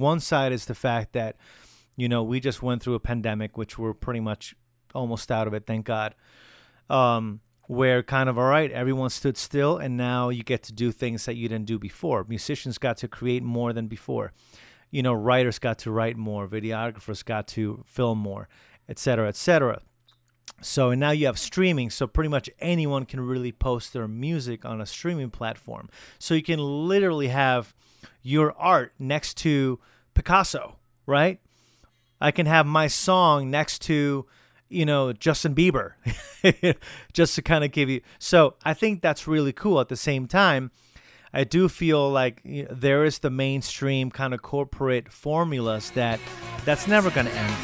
one side is the fact that you know we just went through a pandemic, which we're pretty much almost out of it, thank God. Um, where kind of all right, everyone stood still, and now you get to do things that you didn't do before. Musicians got to create more than before. You know, writers got to write more, videographers got to film more, et cetera, et cetera. So and now you have streaming, so pretty much anyone can really post their music on a streaming platform. So you can literally have your art next to Picasso, right? I can have my song next to you know, Justin Bieber, just to kind of give you. So I think that's really cool. At the same time, I do feel like you know, there is the mainstream kind of corporate formulas that that's never going to end.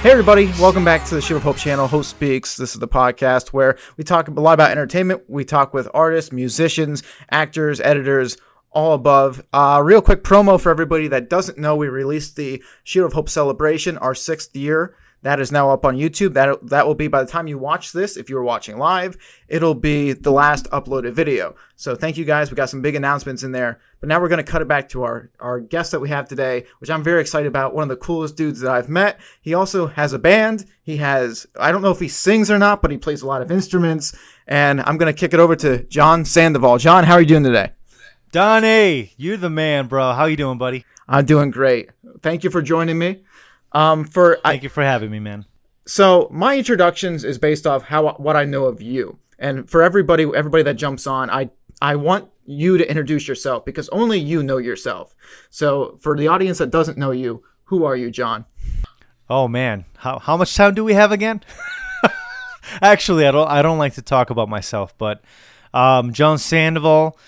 Hey everybody, welcome back to the Shield of Hope channel. Hope Speaks. This is the podcast where we talk a lot about entertainment. We talk with artists, musicians, actors, editors, all above. Uh, real quick promo for everybody that doesn't know, we released the Shield of Hope celebration, our sixth year. That is now up on YouTube. That that will be by the time you watch this. If you're watching live, it'll be the last uploaded video. So thank you guys. We got some big announcements in there. But now we're going to cut it back to our our guest that we have today, which I'm very excited about. One of the coolest dudes that I've met. He also has a band. He has I don't know if he sings or not, but he plays a lot of instruments. And I'm going to kick it over to Jean Sandoval. Jean, how are you doing today? Donnie, you're the man, bro. How you doing, buddy? I'm doing great. Thank you for joining me. Um, for thank I, you for having me, man. So my introductions is based off how what I know of you, and for everybody, everybody that jumps on, I I want you to introduce yourself because only you know yourself. So for the audience that doesn't know you, who are you, Jean? Oh man, how how much time do we have again? Actually, I don't I don't like to talk about myself, but um, Jean Sandoval.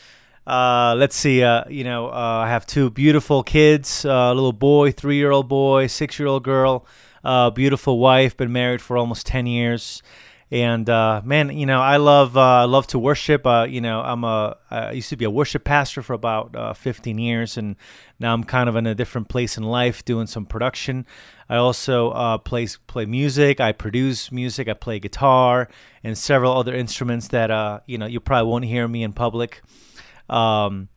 Uh, let's see. Uh, you know, uh, I have two beautiful kids: uh, a little boy, three-year-old boy, six-year-old girl. Uh, beautiful wife. Been married for almost ten years. And man, you know, I love uh, love to worship. You know, I'm a I used to be a worship pastor for about uh, 15 years, and now I'm kind of in a different place in life, doing some production. I also uh, play play music. I produce music. I play guitar and several other instruments that you know you probably won't hear me in public. Um,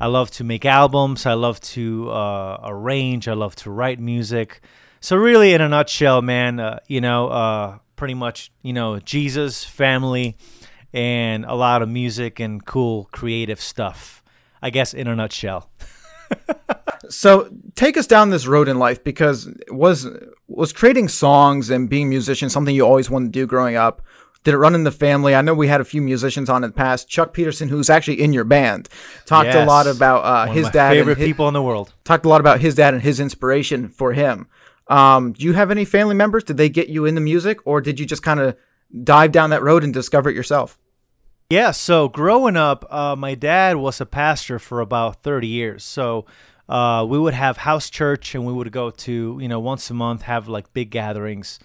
I love to make albums. I love to uh, arrange. I love to write music. So really, in a nutshell, man, uh, you know, uh, pretty much, you know, Jesus, family, and a lot of music and cool creative stuff. I guess in a nutshell. so take us down this road in life because was was creating songs and being a musician something you always wanted to do growing up did it run in the family? I know we had a few musicians on in the past. Chuck Peterson, who's actually in your band, talked yes. a lot about uh, his dad. Favorite his, people in the world. Talked a lot about his dad and his inspiration for him. Um, do you have any family members? Did they get you into music, or did you just kind of dive down that road and discover it yourself? Yeah. So growing up, uh, my dad was a pastor for about thirty years. So. Uh, we would have house church and we would go to you know once a month have like big gatherings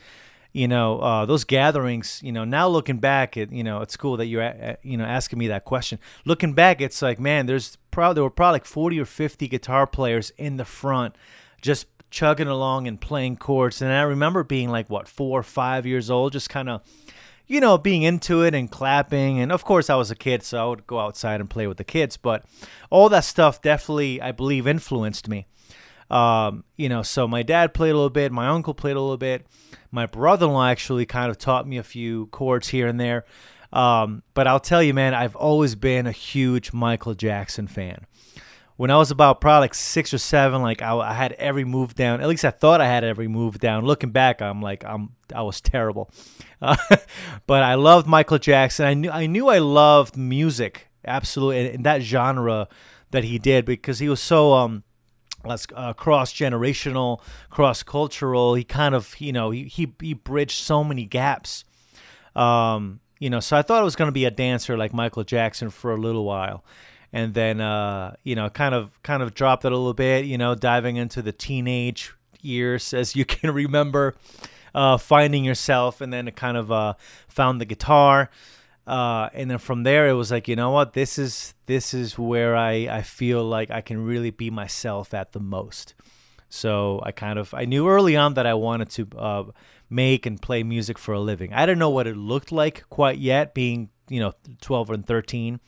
you know, uh, those gatherings, you know, now looking back, at you know, it's cool that you're, you know, asking me that question. Looking back, it's like, man, there's probably, there were probably like 40 or 50 guitar players in the front just chugging along and playing chords. And I remember being like, what, four or five years old, just kind of, you know, being into it and clapping. And of course, I was a kid, so I would go outside and play with the kids. But all that stuff definitely, I believe, influenced me. Um, you know, so my dad played a little bit, my uncle played a little bit. My brother in law actually kind of taught me a few chords here and there. Um, but I'll tell you, man, I've always been a huge Michael Jackson fan. When I was about probably like six or seven, like I, I had every move down. At least I thought I had every move down. Looking back, I'm like I'm I was terrible. Uh, but I loved Michael Jackson. I knew I knew I loved music absolutely in that genre that he did because he was so um that's uh, cross generational, cross cultural. He kind of, you know, he, he, he bridged so many gaps. Um, you know, so I thought it was going to be a dancer like Michael Jackson for a little while. And then, uh, you know, kind of, kind of dropped it a little bit, you know, diving into the teenage years, as you can remember, uh, finding yourself, and then kind of uh, found the guitar. Uh, and then from there it was like you know what this is this is where I, I feel like I can really be myself at the most. So I kind of I knew early on that I wanted to uh, make and play music for a living. I didn't know what it looked like quite yet, being you know 12 and 13,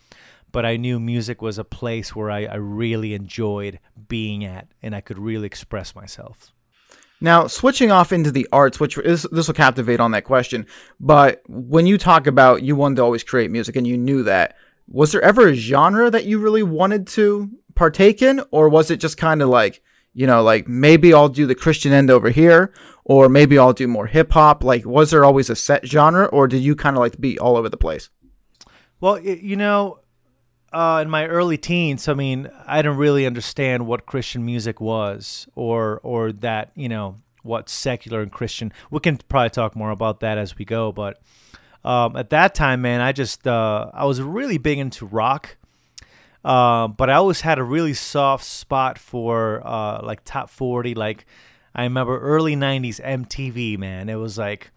but I knew music was a place where I, I really enjoyed being at, and I could really express myself. Now, switching off into the arts, which is this will captivate on that question, but when you talk about you wanted to always create music and you knew that, was there ever a genre that you really wanted to partake in, or was it just kind of like, you know, like maybe I'll do the Christian end over here, or maybe I'll do more hip hop? Like, was there always a set genre, or did you kind of like be all over the place? Well, you know, uh, in my early teens, I mean, I didn't really understand what Christian music was, or or that you know what secular and Christian. We can probably talk more about that as we go, but um, at that time, man, I just uh, I was really big into rock, uh, but I always had a really soft spot for uh, like top forty. Like I remember early '90s MTV, man. It was like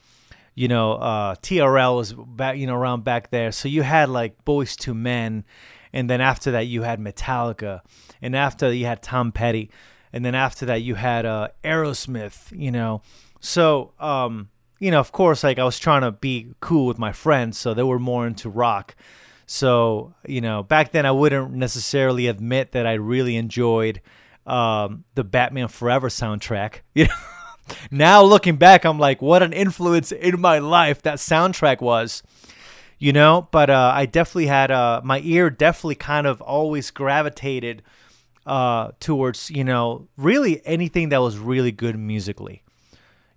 you know uh, TRL was back, you know, around back there. So you had like Boyz II Men, and then after that you had Metallica, and after you had Tom Petty, and then after that you had uh, Aerosmith. You know, so. Um, you know, of course, like I was trying to be cool with my friends, so they were more into rock. So, you know, back then I wouldn't necessarily admit that I really enjoyed um, the Batman Forever soundtrack. You know, now looking back, I'm like, what an influence in my life that soundtrack was. You know, but uh, I definitely had uh, my ear definitely kind of always gravitated uh, towards you know really anything that was really good musically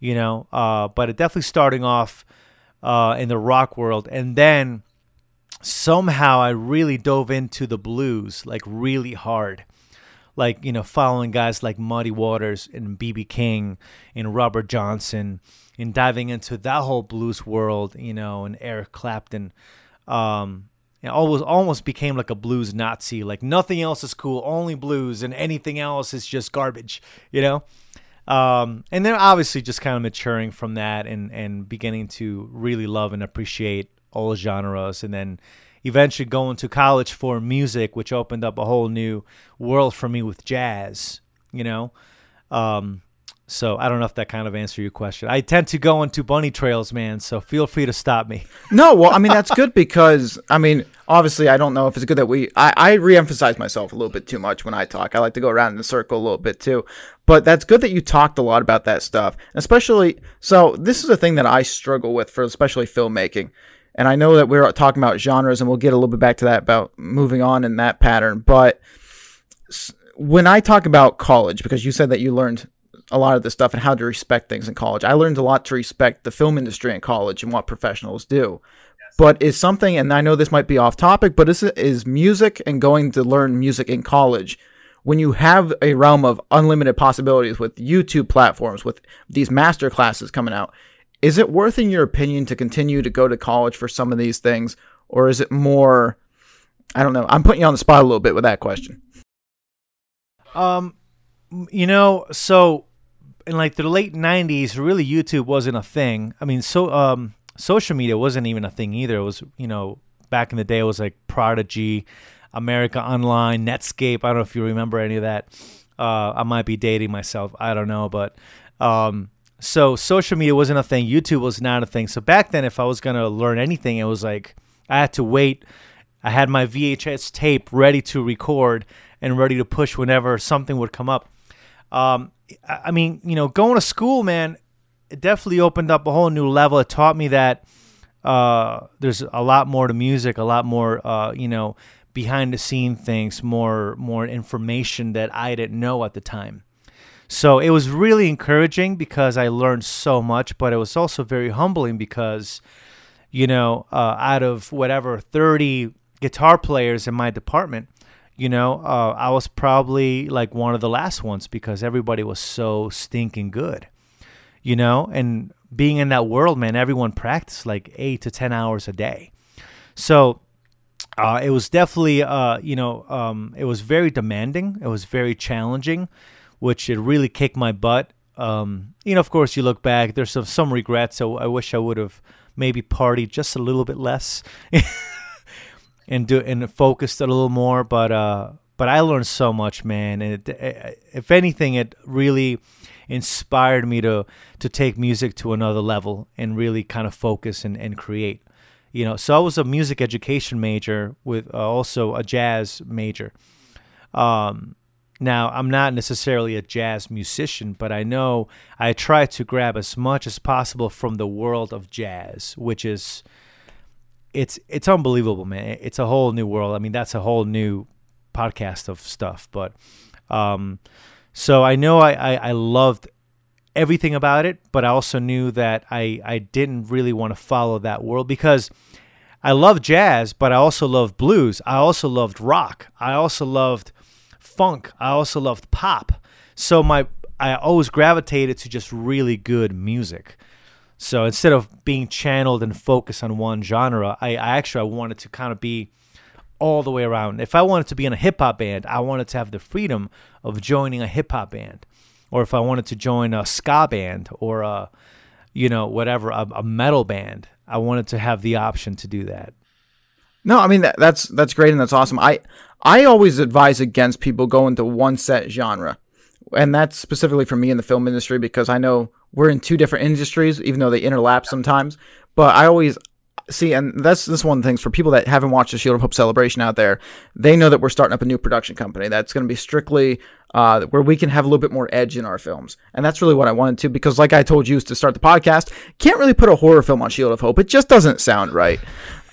you know. Uh, but it definitely starting off uh, in the rock world, and then somehow I really dove into the blues like really hard. Like, you know, following guys like Muddy Waters and BB King and Robert Johnson and diving into that whole blues world, you know, and Eric Clapton. Um, it almost almost became like a blues Nazi. Like nothing else is cool, only blues, and anything else is just garbage, you know. Um, and then obviously just kind of maturing from that and, and beginning to really love and appreciate all genres. And then eventually going to college for music, which opened up a whole new world for me with jazz, you know? Um, so I don't know if that kind of answered your question. I tend to go into bunny trails, man. So feel free to stop me. No, well, I mean that's good because I mean obviously I don't know if it's good that we I, I reemphasize myself a little bit too much when I talk. I like to go around in a circle a little bit too. But that's good that you talked a lot about that stuff, especially. So this is a thing that I struggle with for especially filmmaking. And I know that we're talking about genres, and we'll get a little bit back to that about moving on in that pattern. But when I talk about college, because you said that you learned a lot of this stuff and how to respect things in college. I learned a lot to respect the film industry in college and what professionals do. Yes. But is something, and I know this might be off topic, but is is music and going to learn music in college when you have a realm of unlimited possibilities with YouTube platforms, with these master classes coming out, is it worth, in your opinion, to continue to go to college for some of these things, or is it more? I don't know. I'm putting you on the spot a little bit with that question. Um, you know, so in like the late 90s really youtube wasn't a thing. I mean so um social media wasn't even a thing either. It was you know back in the day it was like prodigy america online netscape. I don't know if you remember any of that. Uh, i might be dating myself. I don't know but um, so social media wasn't a thing. Youtube was not a thing. So back then if i was going to learn anything it was like i had to wait. I had my vhs tape ready to record and ready to push whenever something would come up. Um, I mean, you know, going to school, man, it definitely opened up a whole new level. It taught me that uh, there's a lot more to music, a lot more, uh, you know, behind the scene things, more more information that I didn't know at the time. So it was really encouraging because I learned so much, but it was also very humbling because, you know, uh, out of whatever 30 guitar players in my department, you know, uh, I was probably like one of the last ones because everybody was so stinking good, you know, and being in that world, man, everyone practiced like eight to 10 hours a day. So, uh, it was definitely, uh, you know, um, it was very demanding. It was very challenging, which it really kicked my butt. Um, you know, of course, you look back, there's some, some regrets. So I wish I would have maybe partied just a little bit less. and do and focused a little more. But uh, but I learned so much, man. And it, if anything, it really inspired me to to take music to another level and really kind of focus and, and create. You know, so I was a music education major with uh, also a jazz major. Um, now, I'm not necessarily a jazz musician, but I know I try to grab as much as possible from the world of jazz, which is it's it's unbelievable, man. It's a whole new world. I mean, that's a whole new podcast of stuff, but um so I know I, I, I loved everything about it, but I also knew that I, I didn't really want to follow that world because I love jazz, but I also loved blues. I also loved rock. I also loved funk. I also loved pop. So my I always gravitated to just really good music. So instead of being channeled and focused on one genre, I, I actually I wanted to kind of be all the way around. If I wanted to be in a hip hop band, I wanted to have the freedom of joining a hip hop band, or if I wanted to join a ska band or a, you know, whatever, a, a metal band, I wanted to have the option to do that. No, I mean that, that's that's great and that's awesome. I I always advise against people going to one set genre, and that's specifically for me in the film industry because I know we're in two different industries, even though they interlap sometimes. But I always see, and that's this one of the things for people that haven't watched the Shield of Hope celebration out there. They know that we're starting up a new production company that's going to be strictly uh, where we can have a little bit more edge in our films, and that's really what I wanted to. Because, like I told you to start the podcast, can't really put a horror film on Shield of Hope. It just doesn't sound right.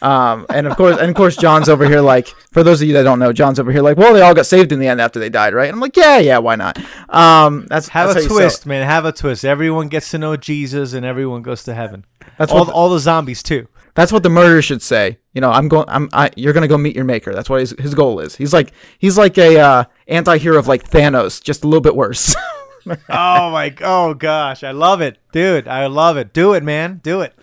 Um, and of course, and of course, Jean's over here like, for those of you that don't know, Jean's over here like, well, they all got saved in the end after they died, right? And I'm like, yeah, yeah, why not? Um, that's have that's a twist, man. Have a twist. Everyone gets to know Jesus, and everyone goes to heaven. That's all, the, all the zombies too. That's what the murderer should say. You know, I'm going. I'm. I, you're gonna go meet your maker. That's what his, his goal is. He's like he's like a uh, anti-hero of like Thanos, just a little bit worse. oh my. Oh gosh, I love it, dude. I love it. Do it, man. Do it.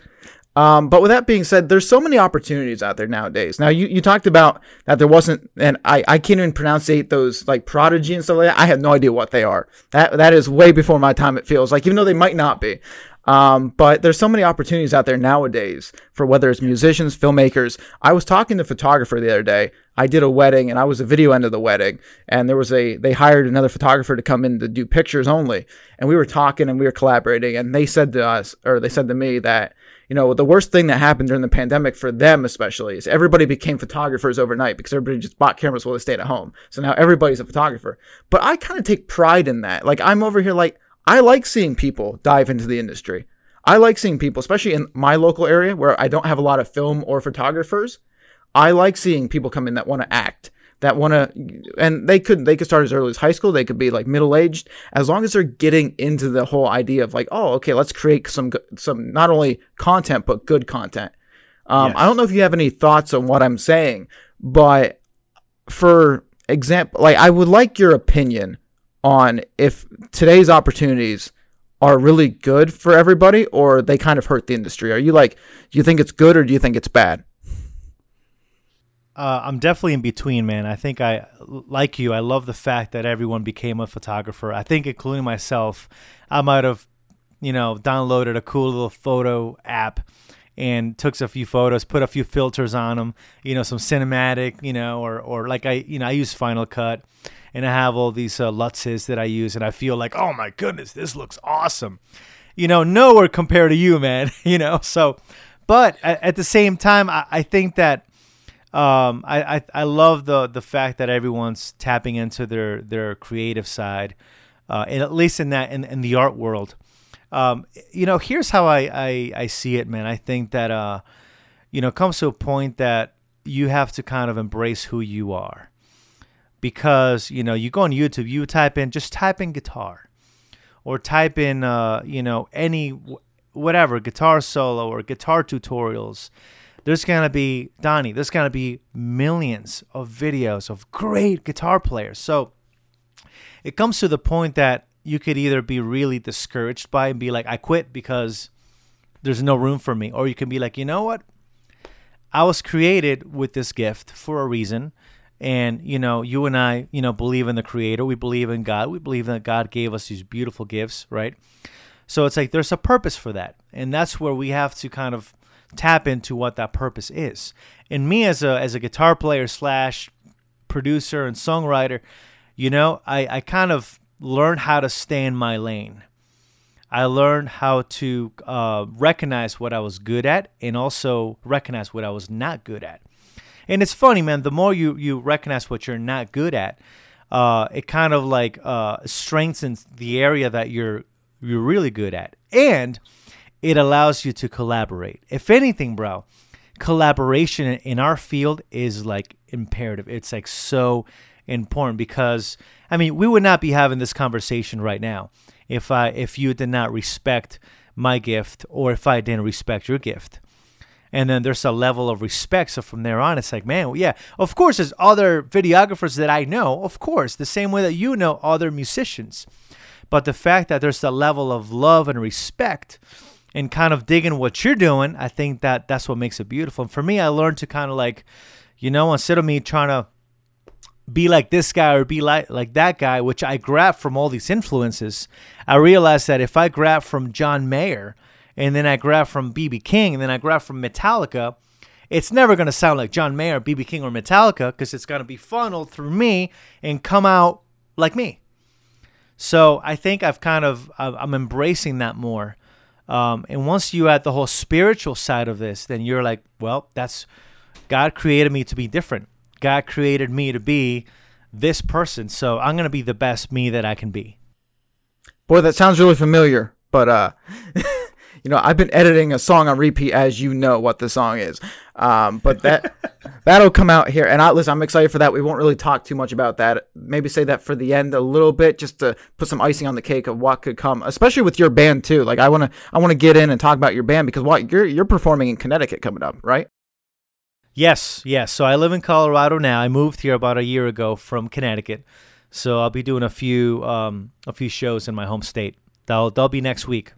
Um, but with that being said, there's so many opportunities out there nowadays. Now, you, you talked about that there wasn't, and I, I can't even pronounce those like prodigy and stuff like that. I have no idea what they are. That that is way before my time. It feels like, even though they might not be. Um, but there's so many opportunities out there nowadays for whether it's musicians, filmmakers. I was talking to a photographer the other day. I did a wedding and I was a video end of the wedding. And there was a, they hired another photographer to come in to do pictures only. And we were talking and we were collaborating. And they said to us, or they said to me that, you know, the worst thing that happened during the pandemic for them, especially, is everybody became photographers overnight because everybody just bought cameras while they stayed at home. So now everybody's a photographer. But I kind of take pride in that. Like, I'm over here like, I like seeing people dive into the industry. I like seeing people, especially in my local area where I don't have a lot of film or photographers. I like seeing people come in that want to act, that want to, and they could they could start as early as high school. They could be like middle aged, as long as they're getting into the whole idea of like, oh, okay, let's create some some not only content but good content. Um, yes. I don't know if you have any thoughts on what I'm saying, but for example, like I would like your opinion on if today's opportunities are really good for everybody or they kind of hurt the industry? Are you like, do you think it's good or do you think it's bad? Uh, I'm definitely in between, man. I think I, like you, I love the fact that everyone became a photographer. I think, including myself, I might have, you know, downloaded a cool little photo app and took a few photos, put a few filters on them, you know, some cinematic, you know, or, or like I, you know, I use Final Cut and I have all these uh, Lutzes that I use, and I feel like, oh my goodness, this looks awesome. You know, nowhere compared to you, man. you know, so, but at, at the same time, I, I think that um, I, I, I love the the fact that everyone's tapping into their their creative side, uh, and at least in that in, in the art world. Um, you know, here's how I, I I see it, man. I think that uh, you know, comes to a point that you have to kind of embrace who you are because you know you go on YouTube, you type in just type in guitar, or type in uh, you know any whatever guitar solo or guitar tutorials. There's gonna be Donnie. There's gonna be millions of videos of great guitar players. So it comes to the point that you could either be really discouraged by and be like, I quit because there's no room for me, or you can be like, you know what? I was created with this gift for a reason and you know you and i you know believe in the creator we believe in god we believe that god gave us these beautiful gifts right so it's like there's a purpose for that and that's where we have to kind of tap into what that purpose is and me as a as a guitar player slash producer and songwriter, you know, I, I kind of learned how to stay in my lane. I learned how to uh, recognize what I was good at and also recognize what I was not good at. And it's funny, man. The more you you recognize what you're not good at, uh, it kind of like uh, strengthens the area that you're you're really good at, and it allows you to collaborate. If anything, bro, collaboration in our field is like imperative. It's like so important because I mean, we would not be having this conversation right now if I if you did not respect my gift or if I didn't respect your gift. And then there's a level of respect. So from there on, it's like, man, well, yeah, of course, there's other videographers that I know, of course, the same way that you know other musicians. But the fact that there's a level of love and respect and kind of digging what you're doing, I think that that's what makes it beautiful. And for me, I learned to kind of like, you know, instead of me trying to be like this guy or be like like that guy, which I grab from all these influences, I realized that if I grab from John Mayer and then I grab from BB King and then I grab from Metallica, it's never going to sound like John Mayer, BB King, or Metallica because it's going to be funneled through me and come out like me. So I think I've kind of I'm embracing that more. Um, and once you add the whole spiritual side of this, then you're like, well, that's God created me to be different. God created me to be this person. So I'm going to be the best me that I can be. Boy, that sounds really familiar. But, uh, you know, I've been editing a song on repeat as you know what the song is. Um, but that that'll come out here. And I listen, I'm excited for that. We won't really talk too much about that. Maybe say that for the end a little bit, just to put some icing on the cake of what could come, especially with your band too. Like I wanna I wanna get in and talk about your band because what you're you're performing in Connecticut coming up, right? Yes, yes. So I live in Colorado now. I moved here about a year ago from Connecticut. So I'll be doing a few um, a few shows in my home state. That'll that'll be next week.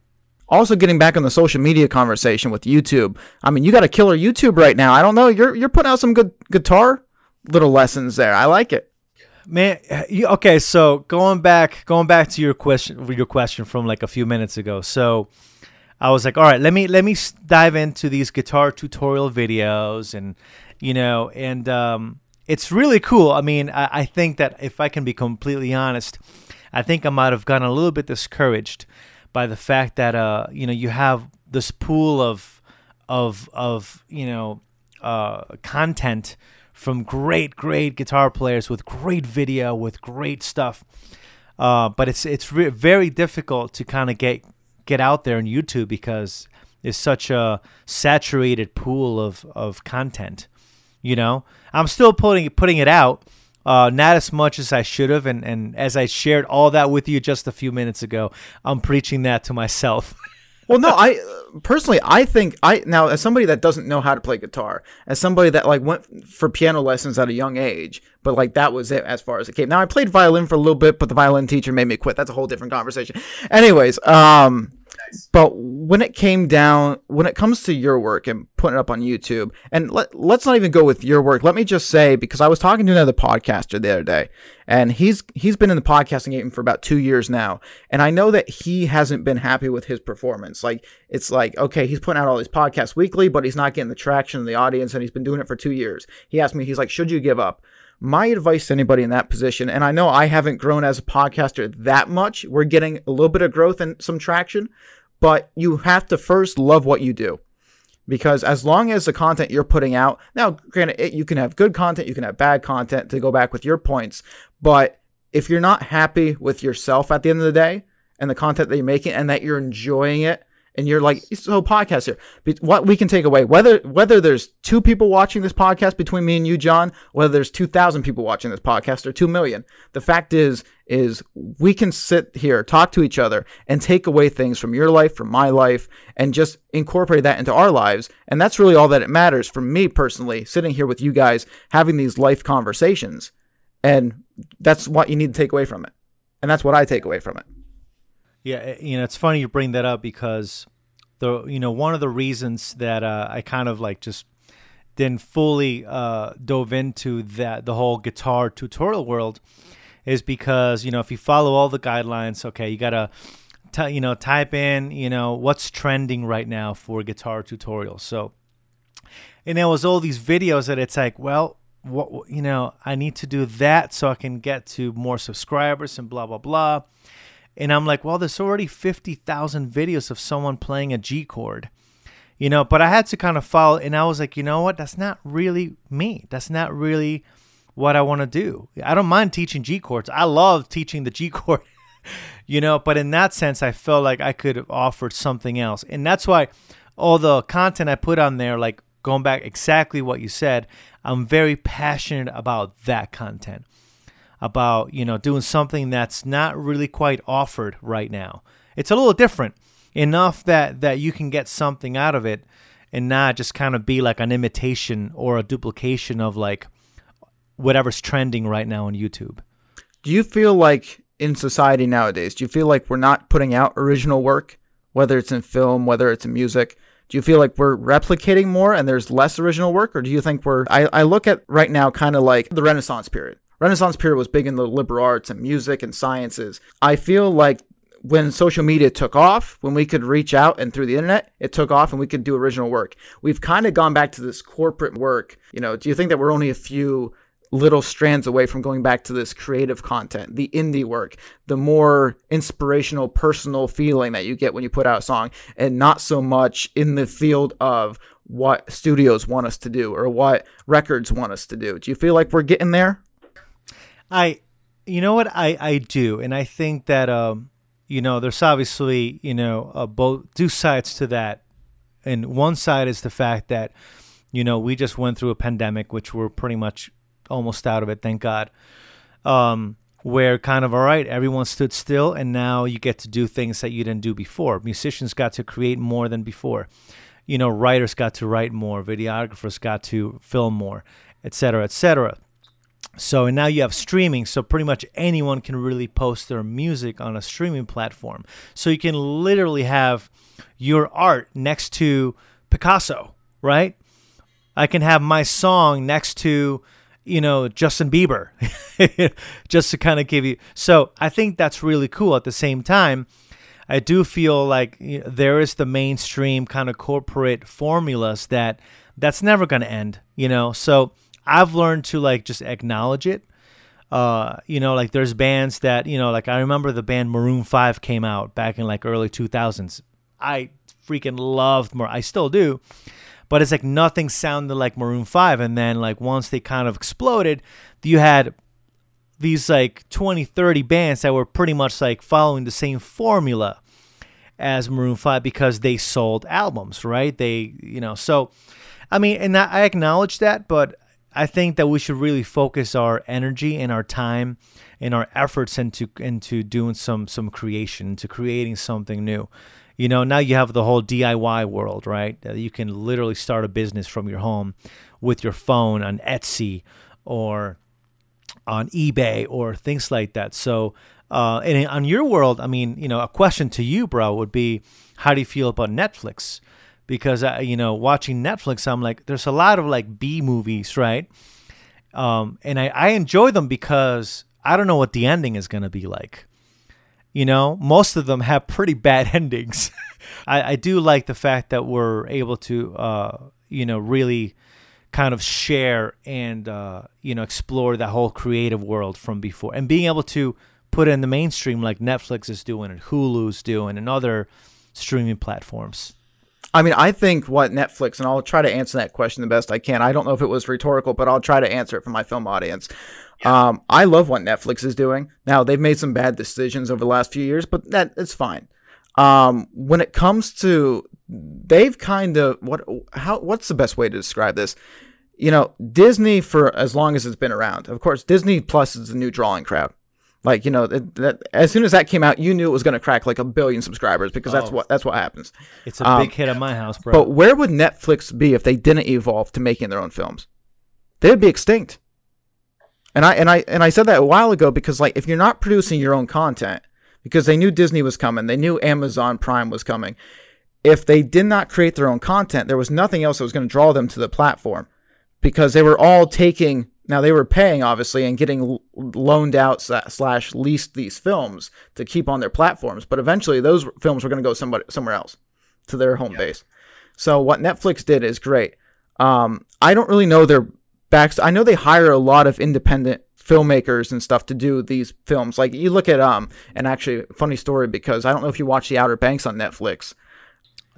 Also, getting back on the social media conversation with YouTube. I mean, you got a killer YouTube right now. I don't know. You're you're putting out some good guitar little lessons there. I like it. Man, okay. So going back, going back to your question, your question from like a few minutes ago. So I was like, all right, let me let me dive into these guitar tutorial videos, and you know, and um, it's really cool. I mean, I, I think that if I can be completely honest, I think I might have gotten a little bit discouraged by the fact that uh, you know, you have this pool of of of you know uh, content from great great guitar players with great video with great stuff. Uh, but it's it's re- very difficult to kind of get get out there on YouTube because it's such a saturated pool of, of content. You know, I'm still putting putting it out, uh, not as much as I should have, and, and as I shared all that with you just a few minutes ago, I'm preaching that to myself. well, no, I personally, I think I now as somebody that doesn't know how to play guitar, as somebody that like went for piano lessons at a young age, but like that was it as far as it came. Now I played violin for a little bit, but the violin teacher made me quit. That's a whole different conversation. Anyways, um, but when it came down, when it comes to your work and putting it up on YouTube, and let, let's not even go with your work. Let me just say, because I was talking to another podcaster the other day, and he's he's been in the podcasting game for about two years now, and I know that he hasn't been happy with his performance. Like it's like, okay, he's putting out all these podcasts weekly, but he's not getting the traction of the audience, and he's been doing it for two years. He asked me, he's like, should you give up? my advice to anybody in that position, and I know I haven't grown as a podcaster that much, we're getting a little bit of growth and some traction, but you have to first love what you do. Because as long as the content you're putting out, now, granted, it, you can have good content, you can have bad content to go back with your points, but if you're not happy with yourself at the end of the day and the content that you're making and that you're enjoying it, and you're like, so podcast here. What we can take away, whether whether there's two people watching this podcast between me and you, Jean, whether there's two thousand people watching this podcast or two million, the fact is, is we can sit here, talk to each other, and take away things from your life, from my life, and just incorporate that into our lives. And that's really all that it matters for me personally, sitting here with you guys, having these life conversations. And that's what you need to take away from it. And that's what I take away from it. Yeah, you know, it's funny you bring that up because the you know one of the reasons that uh, I kind of like just didn't fully uh, dove into that the whole guitar tutorial world is because you know if you follow all the guidelines, okay, you gotta t- you know type in you know what's trending right now for guitar tutorials. So and there was all these videos that it's like, well, what you know, I need to do that so I can get to more subscribers and blah blah blah. And I'm like, well, there's already 50,000 videos of someone playing a G chord. You know, but I had to kind of follow and I was like, you know what? That's not really me. That's not really what I want to do. I don't mind teaching G chords. I love teaching the G chord. you know, but in that sense I felt like I could have offered something else. And that's why all the content I put on there like going back exactly what you said, I'm very passionate about that content. About, you know, doing something that's not really quite offered right now. It's a little different enough that that you can get something out of it and not just kind of be like an imitation or a duplication of like whatever's trending right now on YouTube. Do you feel like in society nowadays, do you feel like we're not putting out original work, whether it's in film, whether it's in music? Do you feel like we're replicating more and there's less original work? Or do you think we're, I, I look at right now kind of like the Renaissance period. Renaissance period was big in the liberal arts and music and sciences. I feel like when social media took off, when we could reach out and through the internet, it took off and we could do original work. We've kind of gone back to this corporate work. You know, do you think that we're only a few little strands away from going back to this creative content, the indie work, the more inspirational personal feeling that you get when you put out a song, and not so much in the field of what studios want us to do or what records want us to do. Do you feel like we're getting there? I, you know what, I, I do. And I think that, um, you know, there's obviously, you know, uh, both two sides to that. And one side is the fact that, you know, we just went through a pandemic, which we're pretty much almost out of it, thank God. Um, where kind of all right, everyone stood still, and now you get to do things that you didn't do before. Musicians got to create more than before. You know, writers got to write more, videographers got to film more, etc., etc. So and now you have streaming, so pretty much anyone can really post their music on a streaming platform. So you can literally have your art next to Picasso, right? I can have my song next to you know, Justin Bieber, just to kind of give you. So I think that's really cool. At the same time, I do feel like you know, there is the mainstream kind of corporate formulas that that's never going to end, you know. So I've learned to like just acknowledge it. Uh, you know, like there's bands that, you know, like I remember the band Maroon 5 came out back in like early 2000s. I freaking loved more. I still do but it's like nothing sounded like Maroon 5 and then like once they kind of exploded you had these like 20 30 bands that were pretty much like following the same formula as Maroon 5 because they sold albums right they you know so I mean and I acknowledge that but I think that we should really focus our energy and our time and our efforts into into doing some some creation into creating something new you know, now you have the whole DIY world, right? You can literally start a business from your home with your phone on Etsy or on eBay or things like that. So, uh, and on your world, I mean, you know, a question to you, bro, would be, how do you feel about Netflix? Because uh, you know, watching Netflix, I'm like, there's a lot of like B movies, right? Um, and I, I enjoy them because I don't know what the ending is gonna be like. You know, most of them have pretty bad endings. I, I, do like the fact that we're able to, uh, you know, really kind of share and, uh, you know, explore that whole creative world from before and being able to put it in the mainstream like Netflix is doing and Hulu's doing and other streaming platforms. I mean, I think what Netflix, and I'll try to answer that question the best I can. I don't know if it was rhetorical, but I'll try to answer it for my film audience. Yeah. Um, I love what Netflix is doing. Now they've made some bad decisions over the last few years, but that it's fine. Um, when it comes to they've kind of what how what's the best way to describe this? You know, Disney for as long as it's been around. Of course, Disney Plus is the new drawing crowd. Like you know, it, that, as soon as that came out, you knew it was going to crack like a billion subscribers because oh, that's what that's what happens. It's a um, big hit at my house, bro. But where would Netflix be if they didn't evolve to making their own films? They'd be extinct. And I and I and I said that a while ago because like if you're not producing your own content, because they knew Disney was coming, they knew Amazon Prime was coming. If they did not create their own content, there was nothing else that was going to draw them to the platform because they were all taking now they were paying obviously and getting loaned out slash leased these films to keep on their platforms, but eventually those films were going to go somebody somewhere else to their home yeah. base. So what Netflix did is great. Um, I don't really know their back. I know they hire a lot of independent filmmakers and stuff to do these films. Like you look at um, and actually funny story because I don't know if you watch The Outer Banks on Netflix.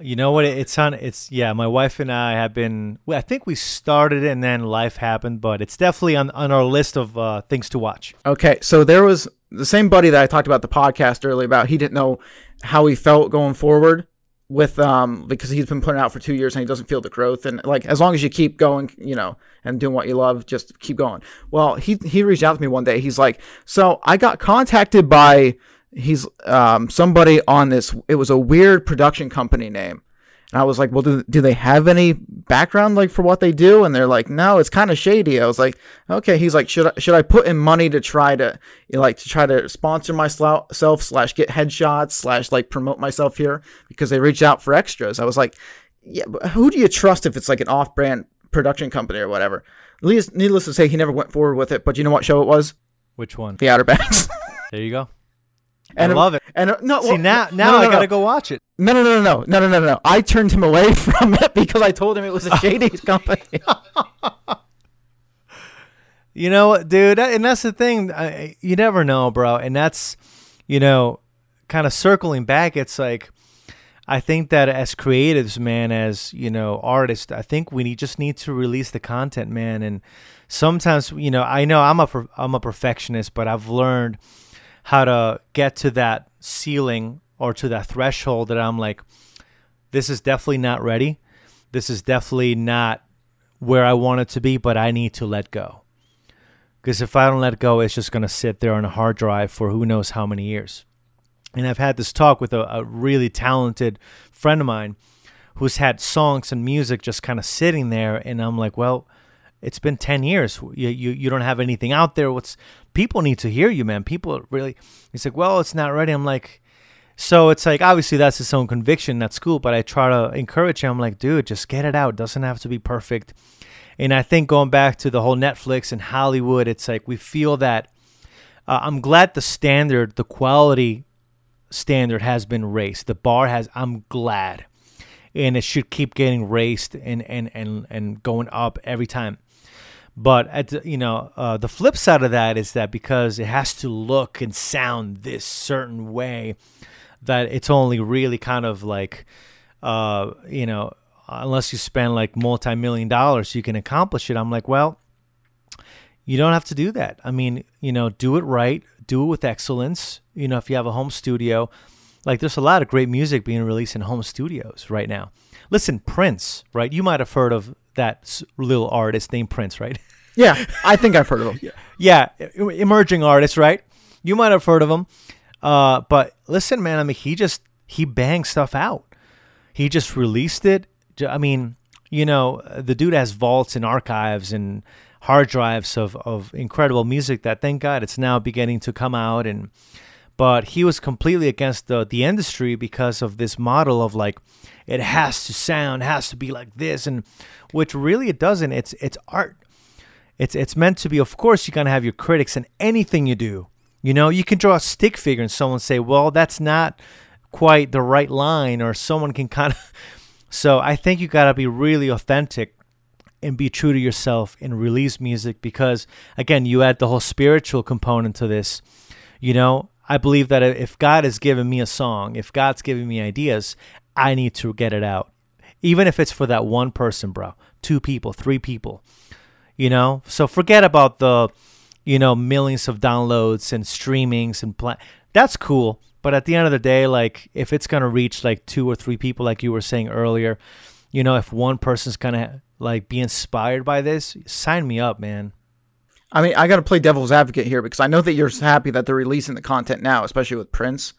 You know what? It's on. It's yeah. My wife and I have been. I think we started and then life happened, but it's definitely on on our list of uh, things to watch. Okay, so there was the same buddy that I talked about the podcast earlier about. He didn't know how he felt going forward with um because he's been putting out for two years and he doesn't feel the growth and like as long as you keep going you know and doing what you love just keep going well he he reached out to me one day he's like so i got contacted by he's um somebody on this it was a weird production company name and I was like, well, do, do they have any background like for what they do? And they're like, no, it's kind of shady. I was like, okay. He's like, should I, should I put in money to try to like to try to sponsor myself slash get headshots slash like promote myself here because they reached out for extras. I was like, yeah, but who do you trust if it's like an off brand production company or whatever? Needless to say, he never went forward with it. But you know what show it was? Which one? The Outer Banks. there you go. And I love it. And no, see now now I gotta go watch it. No, no, no, no, no, no, no, no. I turned him away from it because I told him it was a shady company. you know, dude, and that's the thing. I, you never know, bro. And that's, you know, kind of circling back. It's like, I think that as creatives, man, as you know, artists, I think we need, just need to release the content, man. And sometimes, you know, I know I'm a I'm a perfectionist, but I've learned how to get to that ceiling or to that threshold that I'm like, this is definitely not ready. This is definitely not where I want it to be, but I need to let go. Because if I don't let go, it's just going to sit there on a hard drive for who knows how many years. And I've had this talk with a, a really talented friend of mine who's had songs and music just kind of sitting there. And I'm like, well, it's been 10 years. You, you, you don't have anything out there. What's people need to hear you, man. People really, he's like, well, it's not ready. I'm like, so it's like, obviously that's his own conviction. That's cool. But I try to encourage him. I'm like, dude, just get it out. doesn't have to be perfect. And I think going back to the whole Netflix and Hollywood, it's like we feel that uh, I'm glad the standard, the quality standard has been raised. The bar has, I'm glad. And it should keep getting raised and, and, and, and going up every time. But at you know, uh, the flip side of that is that because it has to look and sound this certain way, that it's only really kind of like, uh, you know, unless you spend like multi-million dollars, you can accomplish it. I'm like, well, you don't have to do that. I mean, you know, do it right, do it with excellence. You know, if you have a home studio, like there's a lot of great music being released in home studios right now. Listen, Prince, right? You might have heard of that little artist named Prince, right? yeah, I think I've heard of him. yeah, emerging artist, right? You might have heard of him. Uh, but listen, man, I mean, he just he banged stuff out. He just released it. I mean, you know, the dude has vaults and archives and hard drives of of incredible music that thank God it's now beginning to come out and but he was completely against the the industry because of this model of like it has to sound has to be like this and which really it doesn't it's it's art it's it's meant to be of course you're to have your critics in anything you do. You know you can draw a stick figure and someone say well that's not quite the right line or someone can kind of so i think you got to be really authentic and be true to yourself and release music because again you add the whole spiritual component to this. You know i believe that if god has given me a song if god's giving me ideas i need to get it out. Even if it's for that one person bro. Two people three people you know so forget about the you know millions of downloads and streamings and pla- that's cool but at the end of the day like if it's going to reach like two or three people like you were saying earlier you know if one person's going to like be inspired by this sign me up man I mean, I got to play devil's advocate here because I know that you're happy that they're releasing the content now, especially with Prince.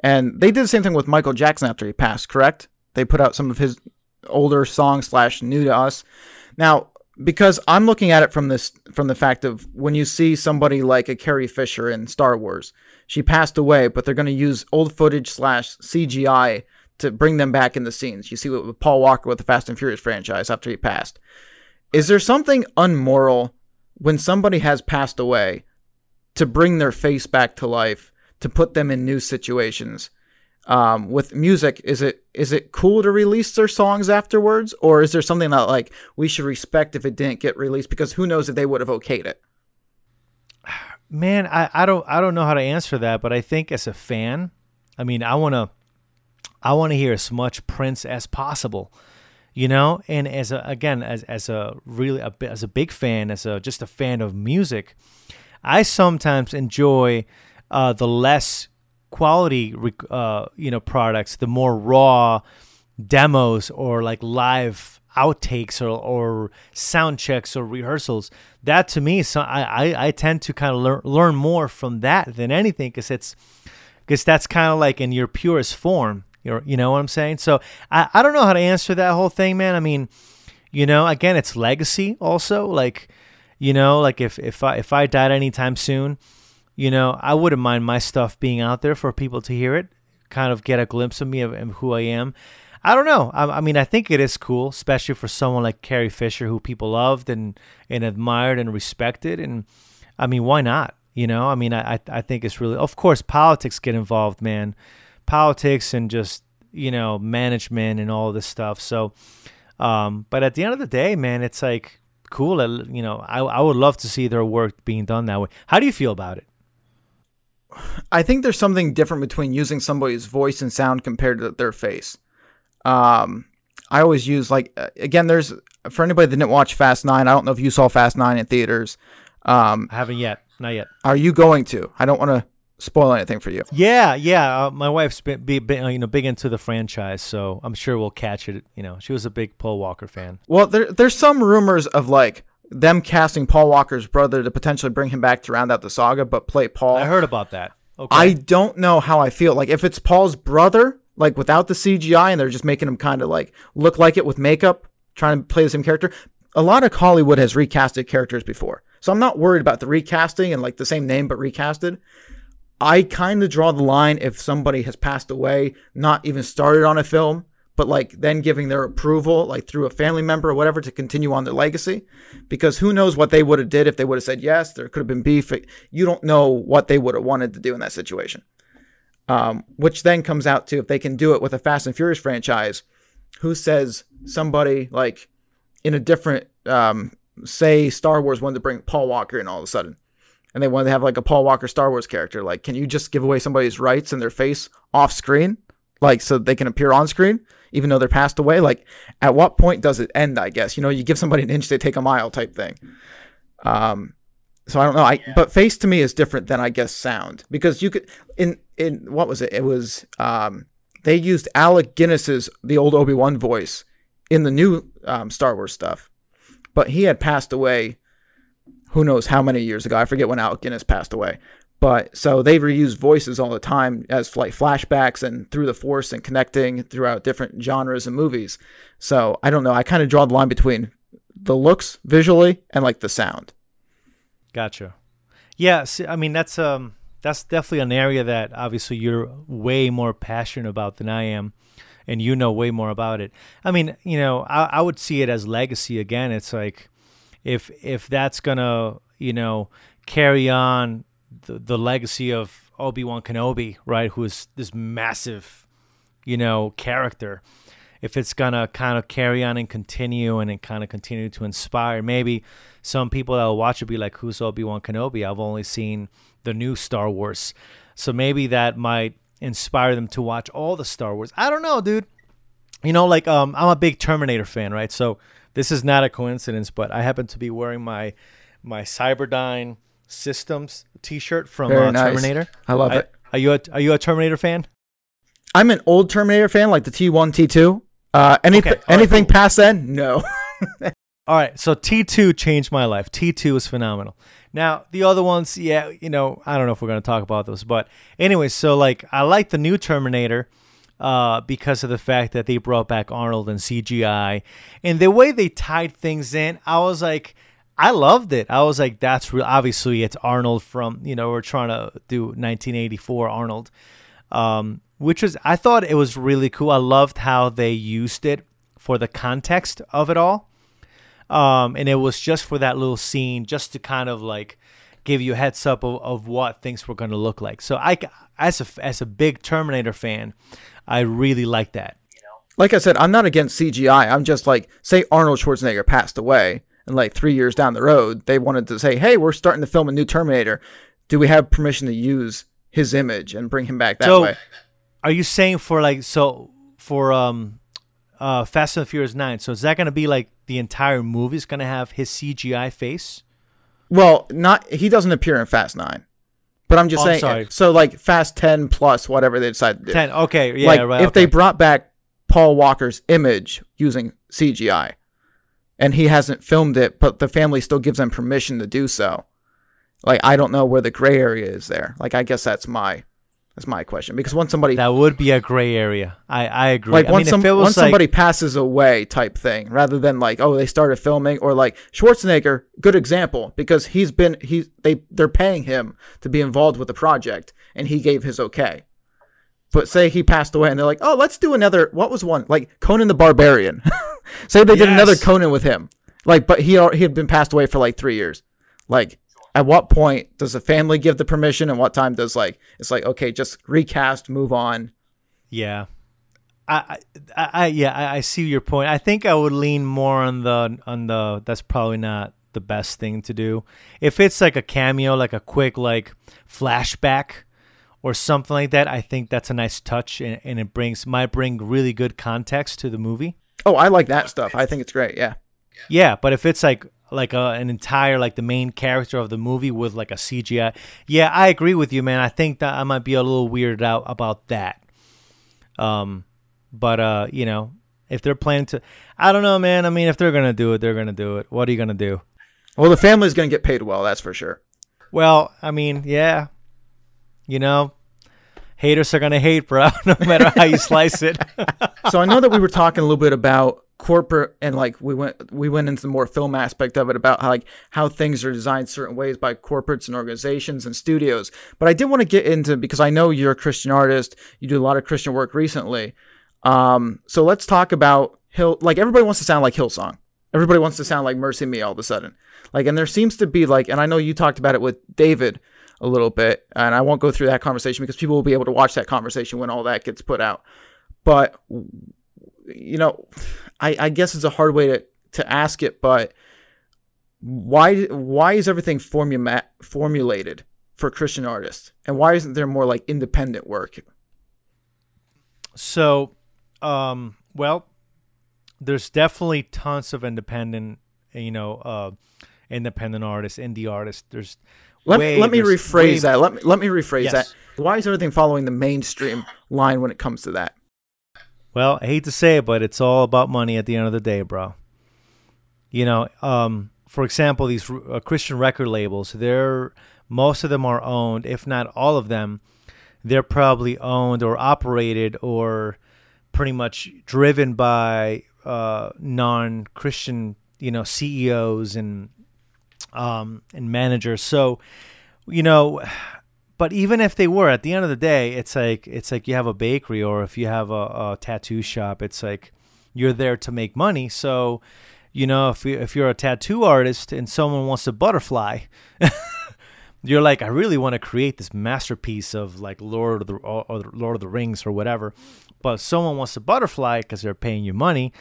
And they did the same thing with Michael Jackson after he passed, correct? They put out some of his older songs slash new to us. Now, because I'm looking at it from this from the fact of when you see somebody like a Carrie Fisher in Star Wars, she passed away, but they're going to use old footage slash CGI to bring them back in the scenes. You see what Paul Walker with the Fast and Furious franchise after he passed. Is there something unmoral when somebody has passed away to bring their face back to life, to put them in new situations? Um, with music, is it is it cool to release their songs afterwards, or is there something that like we should respect if it didn't get released because who knows if they would have okayed it? Man, I, I don't I don't know how to answer that, but I think as a fan, I mean, I want to I want to hear as much Prince as possible, you know. And as a again as as a really a, as a big fan, as a just a fan of music, I sometimes enjoy uh, the less quality uh, you know products, the more raw demos or like live outtakes or, or sound checks or rehearsals. That to me, so I, I, I tend to kind of learn learn more from that than anything because it's because that's kind of like in your purest form. You're, you know what I'm saying? So I, I don't know how to answer that whole thing, man. I mean, you know, again, it's legacy also. Like, you know, like if if I if I died anytime soon, you know, I wouldn't mind my stuff being out there for people to hear it, kind of get a glimpse of me of, who I am. I don't know. I, I, mean, I think it is cool, especially for someone like Carrie Fisher, who people loved and, and admired and respected. And I mean, why not? You know, I mean, I, I think it's really, of course, politics get involved, man. Politics and just, you know, management and all this stuff. So, um, but at the end of the day, man, it's like cool. You know, I, I would love to see their work being done that way. How do you feel about it? I think there's something different between using somebody's voice and sound compared to their face. Um, I always use like uh, again. There's for anybody that didn't watch Fast Nine. I don't know if you saw Fast Nine in theaters. Um, I haven't yet. Not yet. Are you going to? I don't want to spoil anything for you. Yeah, yeah. Uh, my wife's been, be, be, you know big into the franchise, so I'm sure we'll catch it. You know, she was a big Paul Walker fan. Well, there there's some rumors of like them casting Paul Walker's brother to potentially bring him back to round out the saga, but play Paul. I heard about that. Okay. I don't know how I feel. Like if it's Paul's brother, like without the CGI and they're just making him kind of like look like it with makeup, trying to play the same character. A lot of Hollywood has recasted characters before. So I'm not worried about the recasting and like the same name but recasted. I kind of draw the line if somebody has passed away, not even started on a film, but like then giving their approval, like through a family member or whatever, to continue on their legacy. Because who knows what they would have did if they would have said yes. There could have been beef. You don't know what they would have wanted to do in that situation. Um, which then comes out to if they can do it with a Fast and Furious franchise, who says somebody like in a different, um, say Star Wars wanted to bring Paul Walker in all of a sudden, and they wanted to have like a Paul Walker Star Wars character. Like, can you just give away somebody's rights and their face off screen, like so they can appear on screen, even though they're passed away? Like, at what point does it end? I guess you know you give somebody an inch, they take a mile type thing. Um, so I don't know. I yeah. but face to me is different than I guess sound because you could in in what was it? It was um they used Alec Guinness's the old Obi Wan voice in the new um, Star Wars stuff, but he had passed away. Who knows how many years ago? I forget when Alec Guinness passed away. But so they reuse voices all the time as like flashbacks and through the force and connecting throughout different genres and movies. So I don't know. I kind of draw the line between the looks visually and like the sound. Gotcha. Yeah, see, I mean that's um that's definitely an area that obviously you're way more passionate about than I am, and you know way more about it. I mean, you know, I, I would see it as legacy again. It's like if if that's gonna you know carry on the, the legacy of Obi Wan Kenobi, right? Who is this massive, you know, character if it's gonna kind of carry on and continue and it kind of continue to inspire. Maybe some people that will watch it be like, "Who's Obi Wan Kenobi?" I've only seen the new Star Wars, so maybe that might inspire them to watch all the Star Wars. I don't know, dude. You know, like um, I'm a big Terminator fan, right? So this is not a coincidence, but I happen to be wearing my my Cyberdyne Systems T-shirt from uh, nice. Terminator. I love I, it. Are you a, are you a Terminator fan? I'm an old Terminator fan, like the T1, T2. Uh, anything okay. anything right, cool. past then? No. All right, so T2 changed my life. T2 is phenomenal. Now, the other ones, yeah, you know, I don't know if we're going to talk about those, but anyway, so like I like the new Terminator uh, because of the fact that they brought back Arnold and CGI and the way they tied things in. I was like, I loved it. I was like, that's real. Obviously, it's Arnold from you know we're trying to do 1984 Arnold. Um, which was I thought it was really cool. I loved how they used it for the context of it all. Um, and it was just for that little scene, just to kind of like give you a heads up of, of what things were going to look like. So I, as a as a big Terminator fan, I really like that. Like I said, I'm not against CGI. I'm just like, say Arnold Schwarzenegger passed away, and like three years down the road, they wanted to say, hey, we're starting to film a new Terminator. Do we have permission to use his image and bring him back that so, way? Are you saying for like so for um uh Fast and the Furious Nine? So is that going to be like the entire movie is going to have his CGI face? Well, not he doesn't appear in Fast Nine. But I'm just Oh, I'm saying, sorry. so like Fast 10 plus whatever they decide to do. Ten. Okay. Yeah. like right. if they brought back Paul Walker's image using CGI, and he hasn't filmed it, but the family still gives them permission to do so. Like I don't know where the gray area is there. Like I guess that's my that's my question because once somebody that would be a gray area. I I agree. like I once, mean, some, if it was once like, somebody passes away type thing rather than like oh they started filming or like Schwarzenegger good example because he's been he they they're paying him to be involved with the project and he gave his okay but say he passed away and they're like oh let's do another what was one like Conan the Barbarian say they did another Conan with him like but he he had been passed away for like three years like at what point does the family give the permission and what time does like it's like okay just recast move on Yeah. I, I, I yeah, I, I see your point. I think I would lean more on the on the. That's probably not the best thing to do. If it's like a cameo, like a quick like flashback or something like that, I think that's a nice touch, and, and it brings might bring really good context to the movie. Oh I like that stuff I think it's great yeah. Yeah, but if it's like like a, an entire like the main character of the movie with like a CGI, yeah, I agree with you, man. I think that I might be a little weirded out about that. Um, but uh, you know, if they're planning to, I don't know, man. I mean, if they're gonna do it, they're gonna do it. What are you gonna do? Well, the family's going to get paid well, that's for sure. Well, I mean, yeah, you know, haters are gonna hate, bro, no matter how you slice it. So I know that we were talking a little bit about corporate and like we went we went into the more film aspect of it about how like how things are designed certain ways by corporates and organizations and studios. But I did want to get into because I know you're a Christian artist, you do a lot of Christian work recently. Um, so let's talk about Hill. Like everybody wants to sound like Hillsong. Everybody wants to sound like MercyMe all of a sudden. Like, and there seems to be like, and I know you talked about it with David a little bit, and I won't go through that conversation because people will be able to watch that conversation when all that gets put out. But you know, I, I guess it's a hard way to, to ask it, but why why is everything formula, formulated for Christian artists, and why isn't there more like independent work? So, um, well, there's definitely tons of independent, you know, uh, independent artists, indie artists. There's Let way- me let me rephrase way- that. Let me let me rephrase Yes. that. Why is everything following the mainstream line when it comes to that? Well, I hate to say it, but it's all about money at the end of the day, bro. You know, um, for example, these uh, Christian record labels, they're most of them are owned, if not all of them, they're probably owned or operated or pretty much driven by uh, non-Christian, you know, CEOs and um, and managers. So, you know, but even if they were, at the end of the day, it's like it's like you have a bakery or if you have a, a tattoo shop, it's like you're there to make money. So, you know, if you, if you're a tattoo artist and someone wants a butterfly, you're like, I really want to create this masterpiece of like Lord of the or or Lord of the Rings or whatever, but someone wants a butterfly because they're paying you money.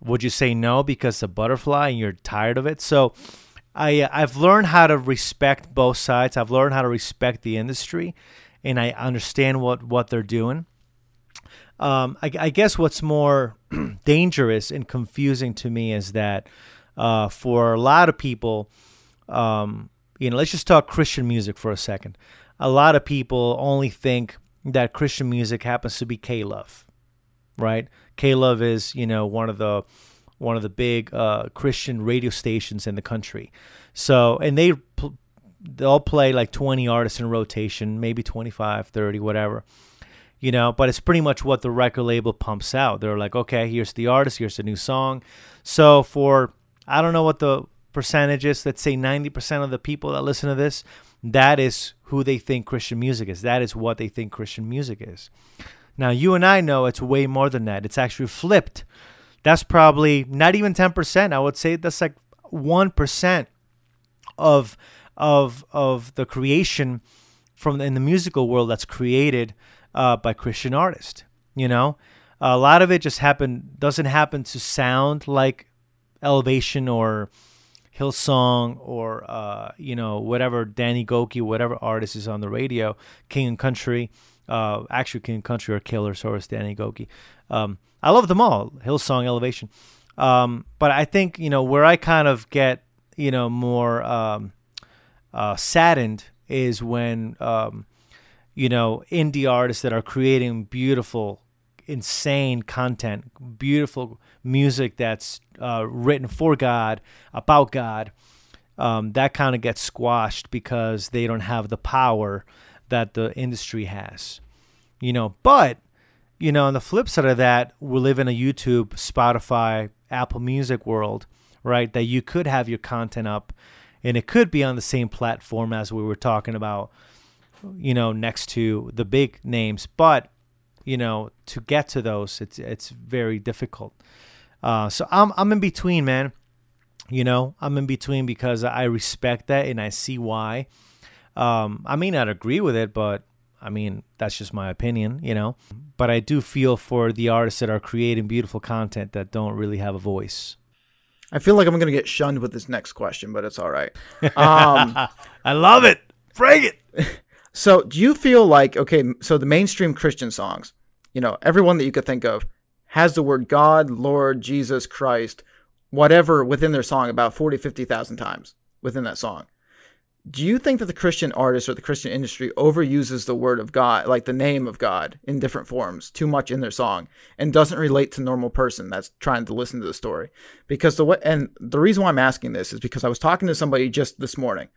Would you say no because a butterfly and you're tired of it? So, I uh, I've learned how to respect both sides. I've learned how to respect the industry, and I understand what what they're doing. Um, I, I guess what's more dangerous and confusing to me is that uh, for a lot of people, um, you know, let's just talk Christian music for a second. A lot of people only think that Christian music happens to be K-Love, right? K-Love is you know one of the one of the big uh, Christian radio stations in the country. So, and they they'll play like 20 artists in rotation, maybe 25, 30, whatever. You know, but it's pretty much what the record label pumps out. They're like, okay, here's the artist, here's the new song. So for I don't know what the percentage is. Let's say 90% of the people that listen to this, that is who they think Christian music is. That is what they think Christian music is. Now, you and I know it's way more than that. It's actually flipped. That's probably not even 10%. I would say that's like 1% of of of the creation from in the musical world that's created uh, by Christian artists. You know, a lot of it just happen doesn't happen to sound like Elevation or Hillsong or uh, you know whatever Danny Gokey, whatever artist is on the radio, King and Country, uh, actually King Country or Killer, so is Danny Gokey. Um, I love them all, Hillsong, Elevation. Um, but I think you know where I kind of get you know more um, uh, saddened is when um, you know indie artists that are creating beautiful, insane content, beautiful music that's uh, written for God, about God. Um, that kind of gets squashed because they don't have the power that the industry has. You know, but you know, on the flip side of that, we live in a YouTube, Spotify, Apple Music world, right? That you could have your content up and it could be on the same platform as we were talking about, you know, next to the big names, but you know, to get to those, it's it's very difficult. Uh, so I'm I'm in between, man. You know, I'm in between because I respect that and I see why. Um, I may not agree with it, but I mean, that's just my opinion, you know. But I do feel for the artists that are creating beautiful content that don't really have a voice. I feel like I'm going to get shunned with this next question, but it's all right. Um, I love it. Bring it. So, do you feel like, okay, so the mainstream Christian songs, you know, everyone that you could think of has the word God, Lord, Jesus, Christ, whatever within their song about 40, 50,000 times within that song do you think that the Christian artist or the Christian industry overuses the word of God, like the name of God, in different forms too much in their song and doesn't relate to normal person that's trying to listen to the story? Because the way, and the reason why I'm asking this is because I was talking to somebody just this morning,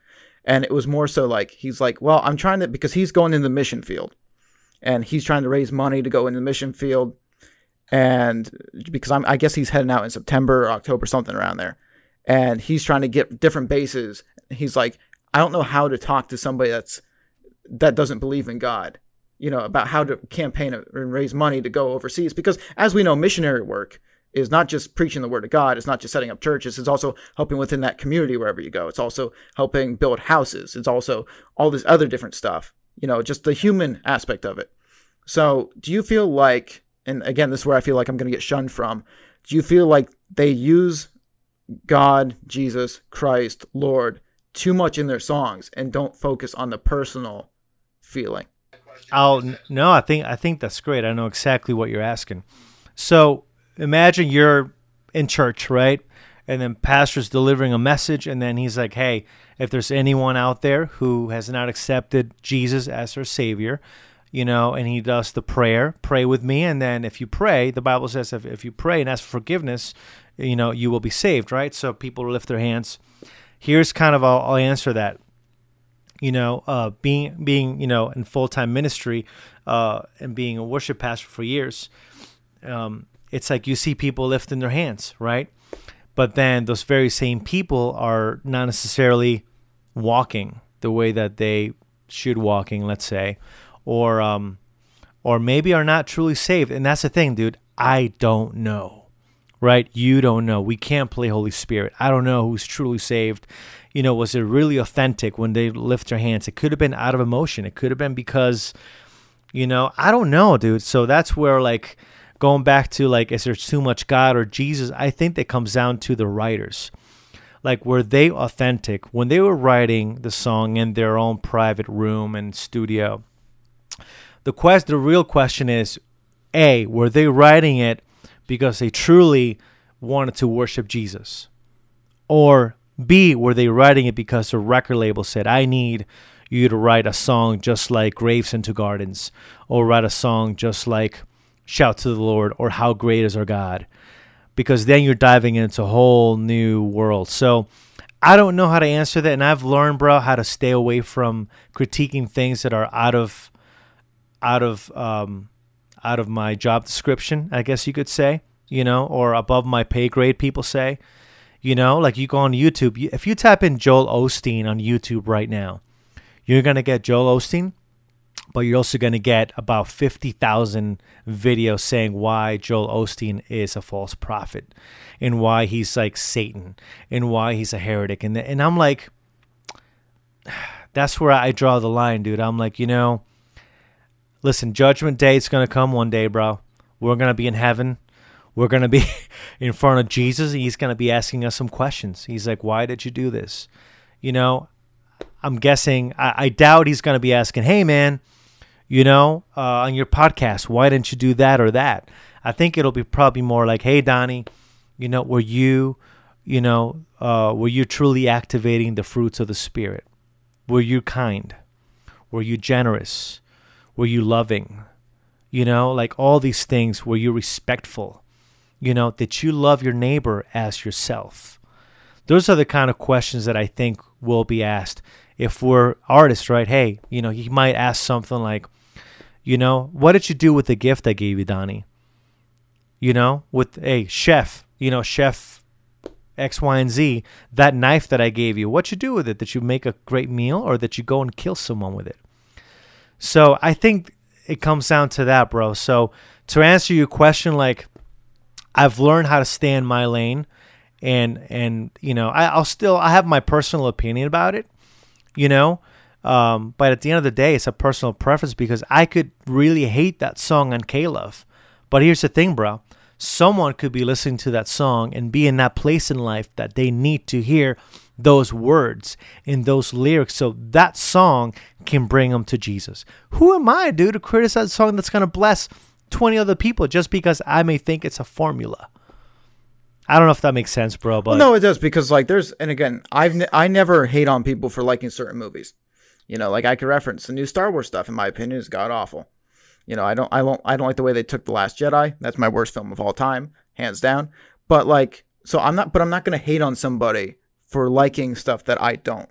and it was more so like he's like, well, I'm trying to because he's going in the mission field, and he's trying to raise money to go in the mission field, and because I'm, I guess he's heading out in September or October, something around there, and he's trying to get different bases. He's like, I don't know how to talk to somebody that's that doesn't believe in God, you know, about how to campaign and raise money to go overseas. Because as we know, missionary work is not just preaching the word of God. It's not just setting up churches. It's also helping within that community wherever you go. It's also helping build houses. It's also all this other different stuff, you know, just the human aspect of it. So do you feel like, and again, this is where I feel like I'm going to get shunned from. Do you feel like they use God, Jesus, Christ, Lord too much in their songs and don't focus on the personal feeling. Oh no, I think I think that's great. I know exactly what you're asking. So imagine you're in church, right? And then pastor's delivering a message, and then he's like, "Hey, if there's anyone out there who has not accepted Jesus as their savior, you know," and he does the prayer, pray with me, and then if you pray, the Bible says if, if you pray and ask for forgiveness, you know, you will be saved, right? So people lift their hands here's kind of I'll, I'll answer that. You know, uh, being being you know in full time ministry uh, and being a worship pastor for years, um, it's like you see people lifting their hands, right? But then those very same people are not necessarily walking the way that they should walking, let's say, or um, or maybe are not truly saved. And that's the thing, dude. I don't know right? You don't know. We can't play Holy Spirit. I don't know who's truly saved. You know, was it really authentic when they lift their hands? It could have been out of emotion. It could have been because, you know, I don't know, dude. So that's where, like, going back to, like, is there too much God or Jesus? I think that comes down to the writers. Like, were they authentic when they were writing the song in their own private room and studio? The quest, the real question is, a, were they writing it because they truly wanted to worship Jesus? Or B, were they writing it because the record label said, I need you to write a song just like Graves into Gardens, or write a song just like Shout to the Lord, or How Great is Our God? Because then you're diving into a whole new world. So I don't know how to answer that. And I've learned, bro, how to stay away from critiquing things that are out of out of um, out of my job description, I guess you could say, you know, or above my pay grade, people say. You know, like you go on YouTube, if you type in Joel Osteen on YouTube right now, you're going to get Joel Osteen, but you're also going to get about 50,000 videos saying why Joel Osteen is a false prophet and why he's like Satan and why he's a heretic. And, and I'm like, that's where I draw the line, dude. I'm like, you know, listen, judgment day is going to come one day, bro. We're going to be in heaven. We're going to be in front of Jesus. And he's going to be asking us some questions. He's like, why did you do this? You know, I'm guessing, I, I doubt he's going to be asking, hey, man, you know, uh, on your podcast, why didn't you do that or that? I think it'll be probably more like, hey, Donnie, you know, were you, you know, uh, were you truly activating the fruits of the Spirit? Were you kind? Were you generous? Were you loving? You know, like all these things. Were you respectful? You know, did you love your neighbor as yourself? Those are the kind of questions that I think will be asked if we're artists, right? Hey, you know, he might ask something like, you know, what did you do with the gift I gave you, Donnie? You know, with a hey, chef, you know, chef X, Y, and Z, that knife that I gave you, what you do with it? Did you make a great meal or that you go and kill someone with it? So I think it comes down to that, bro. So to answer your question, like I've learned how to stay in my lane and and you know, I, will still I have my personal opinion about it, you know. Um, but at the end of the day, it's a personal preference because I could really hate that song on K-Love. But here's the thing, bro someone could be listening to that song and be in that place in life that they need to hear those words in those lyrics so that song can bring them to Jesus. Who am I, dude, to criticize a song that's going to bless 20 other people just because I may think it's a formula? I don't know if that makes sense, bro, but no, it does because like there's and again, I've ne- I never hate on people for liking certain movies. You know, like I could reference the new Star Wars stuff in my opinion is god awful. You know, I don't I don't I don't like the way they took the Last Jedi. That's my worst film of all time, hands down. But like, so I'm not, but I'm not gonna hate on somebody for liking stuff that I don't.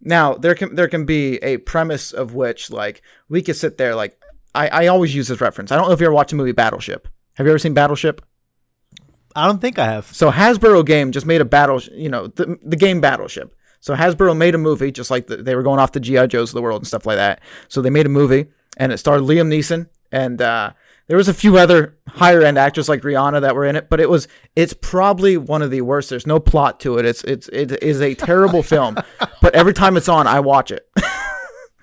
Now there can there can be a premise of which like we could sit there like I, I always use this reference. I don't know if you ever watched the movie Battleship. Have you ever seen Battleship? I don't think I have. So Hasbro game just made a battle, you know, the, the game Battleship. So Hasbro made a movie just like the, they were going off the GI Joes of the world and stuff like that. So they made a movie and it starred Liam Neeson and uh, there was a few other higher end actors like Rihanna that were in it, but it was it's probably one of the worst. There's no plot to it. It's it's it is a terrible film, but every time it's on, I watch it.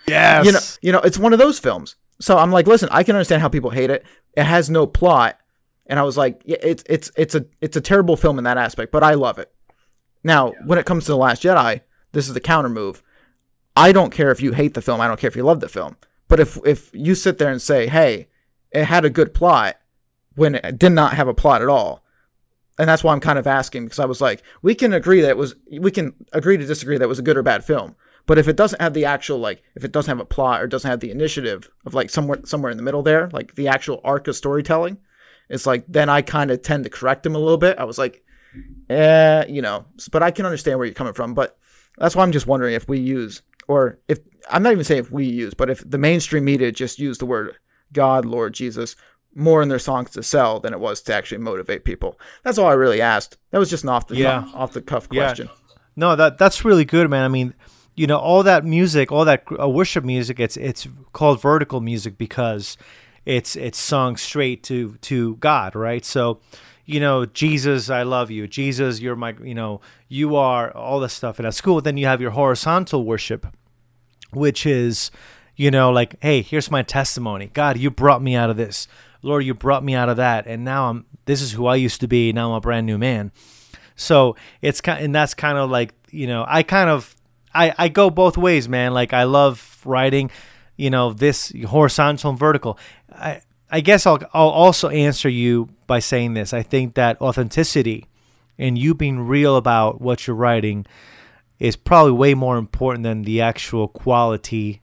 yes, you know you know it's one of those films. So I'm like, listen, I can understand how people hate it. It has no plot, and I was like, yeah, it's it's it's a it's a terrible film in that aspect, but I love it. Now, yeah. when it comes to the Last Jedi, this is the counter move. I don't care if you hate the film. I don't care if you love the film but if if you sit there and say, "Hey, it had a good plot," when it did not have a plot at all, and that's why I'm kind of asking because I was like, we can agree that it was, we can agree to disagree that it was a good or bad film. But if it doesn't have the actual like, if it doesn't have a plot or doesn't have the initiative of like somewhere somewhere in the middle there, like the actual arc of storytelling, it's like then I kind of tend to correct him a little bit. I was like, eh, you know, but I can understand where you're coming from. But that's why I'm just wondering if we use or if I'm not even saying if we use, but if the mainstream media just use the word God, Lord, Jesus more in their songs to sell than it was to actually motivate people. That's all I really asked. That was just an off the yeah. off the cuff question. Yeah. No, that that's really good, man. I mean, you know, all that music, all that uh, worship music, it's it's called vertical music because it's it's sung straight to to God, right? So, you know, Jesus, I love you. Jesus, you're my, you know, you are all this stuff. And at school, then you have your horizontal worship, which is, you know, like, hey, here's my testimony. God, you brought me out of this. Lord, you brought me out of that, and now I'm. This is who I used to be. Now I'm a brand new man. So it's kind, and that's kind of like, you know, I kind of, I I go both ways, man. Like I love writing, you know, this horizontal and vertical. I I guess I'll I'll also answer you by saying this. I think that authenticity and you being real about what you're writing is probably way more important than the actual quality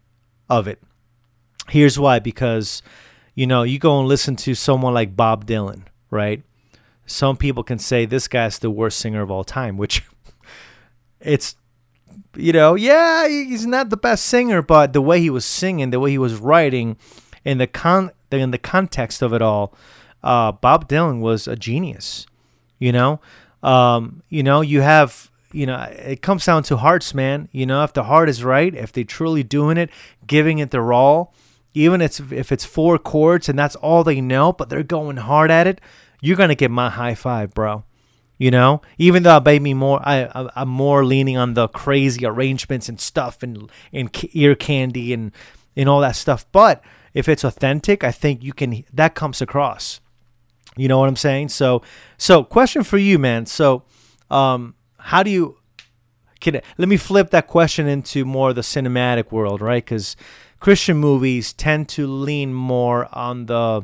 of it. Here's why because you know, you go and listen to someone like Bob Dylan, right? Some people can say this guy's the worst singer of all time, which it's you know, yeah, he's not the best singer, but the way he was singing, the way he was writing, in the con in the context of it all, uh, Bob Dylan was a genius. You know, um, you know, you have you know, it comes down to hearts, man. You know, if the heart is right, if they truly doing it, giving it their all, even if it's four chords and that's all they know, but they're going hard at it, you're gonna get my high five, bro. You know, even though I made me more, I, I I'm more leaning on the crazy arrangements and stuff and and ear candy and and all that stuff. But if it's authentic, I think you can that comes across. You know what I'm saying? So so question for you, man. So um how do you can let me flip that question into more the cinematic world, right? Cuz Christian movies tend to lean more on the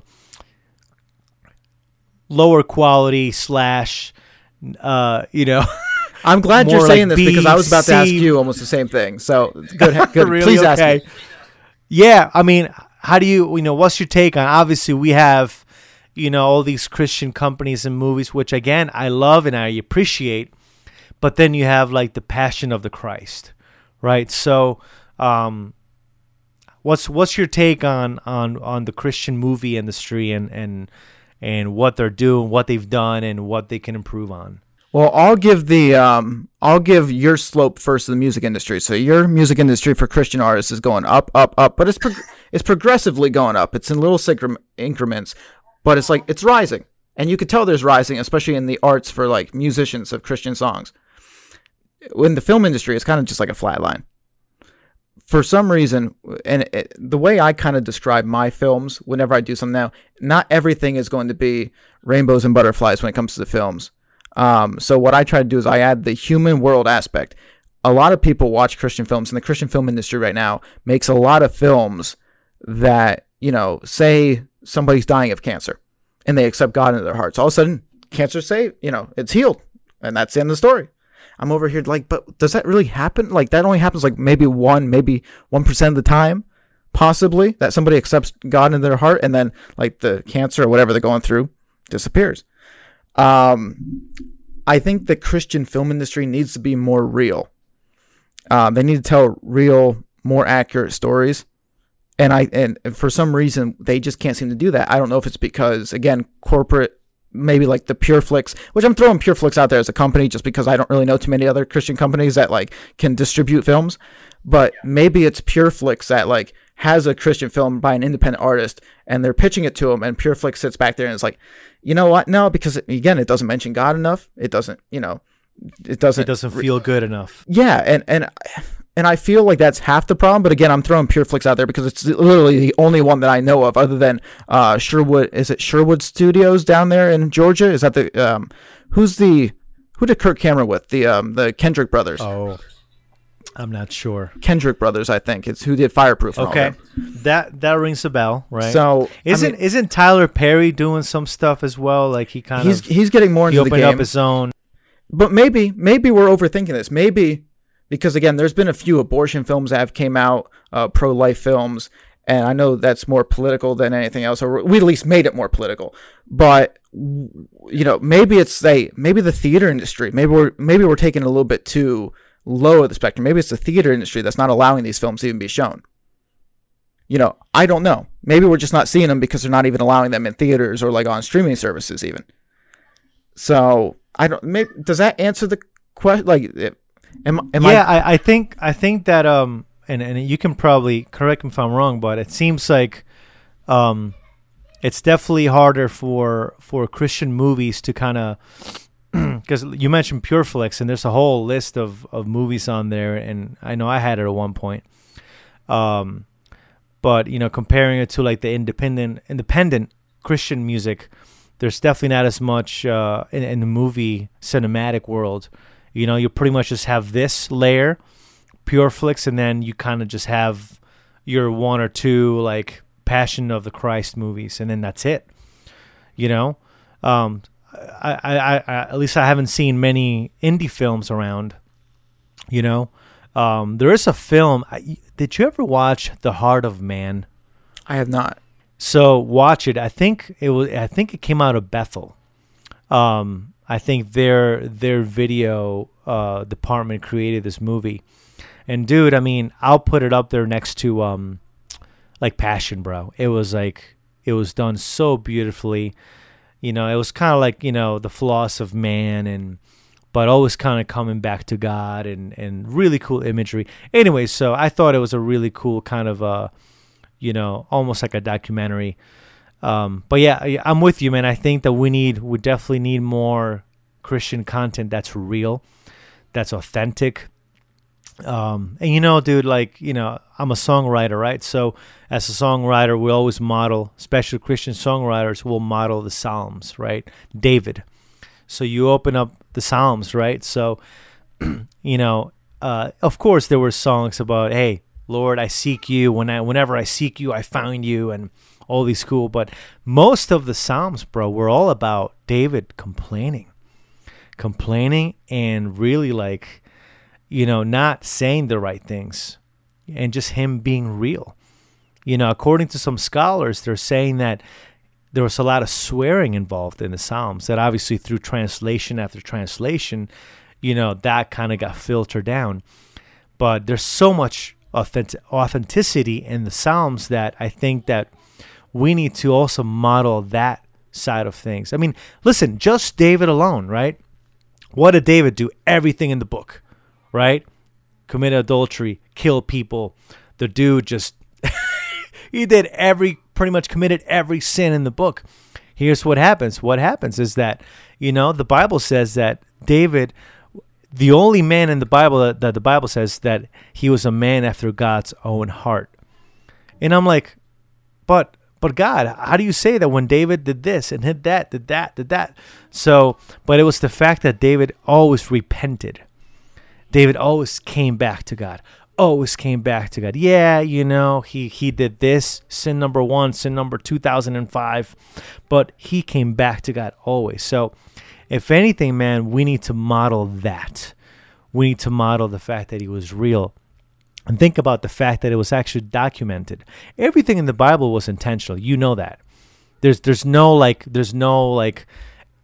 lower quality slash uh you know I'm glad you're saying like this because I was about to ask you almost the same thing. So good, good. Really? Please ask Okay. me. Yeah, I mean, how do you, you know, what's your take on? Obviously, we have, you know, all these Christian companies and movies, which again I love and I appreciate, but then you have like the Passion of the Christ, right? So, um, what's what's your take on on on the Christian movie industry and and and what they're doing, what they've done, and what they can improve on? Well, I'll give the um, I'll give your slope first to the music industry. So your music industry for Christian artists is going up, up, up, but it's it's progressively going up. It's in little incre- increments, but it's like it's rising, and you could tell there's rising, especially in the arts for like musicians of Christian songs. In the film industry, it's kind of just like a flat line. For some reason, and it, the way I kind of describe my films, whenever I do something now, not everything is going to be rainbows and butterflies when it comes to the films. Um, so what I try to do is I add the human world aspect. A lot of people watch Christian films, and the Christian film industry right now makes a lot of films that you know say somebody's dying of cancer, and they accept God into their hearts. All of a sudden, cancer say you know it's healed, and that's the end of the story. I'm over here like, but does that really happen? Like that only happens like maybe one, maybe one percent of the time, possibly that somebody accepts God in their heart, and then like the cancer or whatever they're going through disappears. Um, I think the Christian film industry needs to be more real. Um, they need to tell real, more accurate stories, and I and for some reason they just can't seem to do that. I don't know if it's because again corporate, maybe like the PureFlix, which I'm throwing PureFlix out there as a company just because I don't really know too many other Christian companies that like can distribute films, but maybe it's PureFlix that like has a Christian film by an independent artist and they're pitching it to him and PureFlix sits back there and is like, you know what? No, because again, it doesn't mention God enough. It doesn't, you know, it doesn't. It doesn't feel good enough. Yeah, and and and I feel like that's half the problem. But again, I'm throwing PureFlix out there because it's literally the only one that I know of, other than uh, Sherwood. Is it Sherwood Studios down there in Georgia? Is that the um, who's the who did Kirk Cameron with the um, the Kendrick brothers? Oh, I'm not sure. Kendrick brothers, I think it's who did Fireproof. Okay, that. that rings a bell, right? So isn't mean, isn't Tyler Perry doing some stuff as well? Like he kind he's of he's getting more he into the opened game. up his own. but maybe maybe we're overthinking this maybe because again there's been a few abortion films that have came out uh, pro-life films and i know that's more political than anything else or we at least made it more political but you know maybe it's say maybe the theater industry maybe we're maybe we're taking a little bit too low of the spectrum maybe it's the theater industry that's not allowing these films to even be shown you know i don't know maybe we're just not seeing them because they're not even allowing them in theaters or like on streaming services even so I don't. Maybe does that answer the question? Like, it- am am yeah, I? I, think I think that um and and you can probably correct me if I'm wrong, but it seems like um it's definitely harder for for Christian movies to kind of because you mentioned PureFlix and there's a whole list of of movies on there, and I know I had it at one point. Um, but you know, comparing it to like the independent independent Christian music, there's definitely not as much uh, in, in the movie cinematic world. You know, you pretty much just have this layer, pure PureFlix, and then you kind of just have your one or two like Passion of the Christ movies, and then that's it. You know, um, I, I, I, I at least I haven't seen many indie films around. You know, um, there is a film. I, did you ever watch The Heart of Man? I have not. So watch it. I think it was. I think it came out of Bethel. Um, I think their their video uh, department created this movie, and dude, I mean, I'll put it up there next to um, like Passion, bro. It was like it was done so beautifully. You know, it was kind of like you know the flaws of man and but always kind of coming back to God and and really cool imagery. Anyway, so I thought it was a really cool kind of uh you know, almost like a documentary. Um, but yeah, I'm with you, man. I think that we need, we definitely need more Christian content that's real, that's authentic. Um, and you know, dude, like, you know, I'm a songwriter, right? So as a songwriter, we always model, especially Christian songwriters will model the Psalms, right? David. So you open up the Psalms, right? So, you know, uh, of course there were songs about, hey, Lord, I seek you. When I, whenever I seek you, I find you, and all these cool. But most of the Psalms, bro, were all about David complaining, complaining, and really like, you know, not saying the right things, and just him being real. You know, according to some scholars, they're saying that there was a lot of swearing involved in the Psalms. That obviously through translation after translation, you know, that kind of got filtered down. But there's so much authentic- authenticity in the Psalms that I think that we need to also model that side of things. I mean, listen, just David alone, right? What did David do? Everything in the book, right? Commit adultery, kill people. The dude just he did every pretty much committed every sin in the book. Here's what happens. What happens is that, you know, the Bible says that David the only man in the Bible that, that the Bible says that he was a man after God's own heart. And I'm like, but but God, how do you say that when David did this and did that, did that, did that? So, but it was the fact that David always repented. David always came back to God. Always came back to God. Yeah, you know, he he did this, sin number 1, sin number 2005, but he came back to God always. So, if anything, man, we need to model that. We need to model the fact that he was real. And think about the fact that it was actually documented. Everything in the Bible was intentional. You know that. There's there's no like there's no like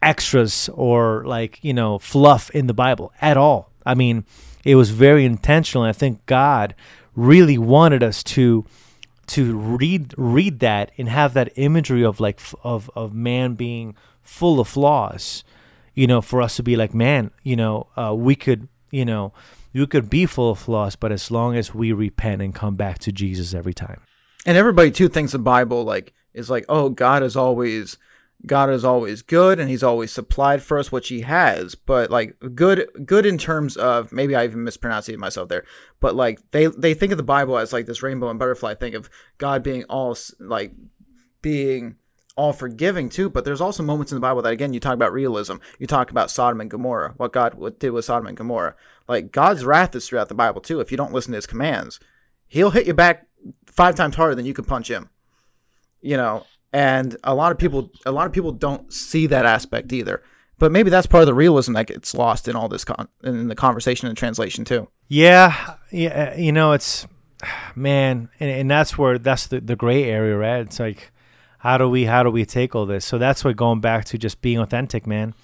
extras or like, you know, fluff in the Bible at all. I mean, it was very intentional. I think God really wanted us to to read read that and have that imagery of like of of man being full of flaws you know, for us to be like, man, you know, uh, we could, you know, you could be full of flaws, but as long as we repent and come back to Jesus every time. And everybody too thinks the Bible like is like, oh, God is always God is always good and he's always supplied for us which he has but like good good in terms of maybe I even mispronounced it myself there but like they they think of the bible as like this rainbow and butterfly think of God being all like being all forgiving too, but there's also moments in the Bible that again you talk about realism. You talk about Sodom and Gomorrah, what God did with Sodom and Gomorrah. Like God's wrath is throughout the Bible too. If you don't listen to His commands, He'll hit you back five times harder than you can punch Him. You know, and a lot of people, a lot of people don't see that aspect either. But maybe that's part of the realism that gets lost in all this con- in the conversation and translation too. Yeah, yeah, you know, it's man, and, and that's where that's the the gray area, right? It's like how do we how do we take all this? So that's what going back to just being authentic, man.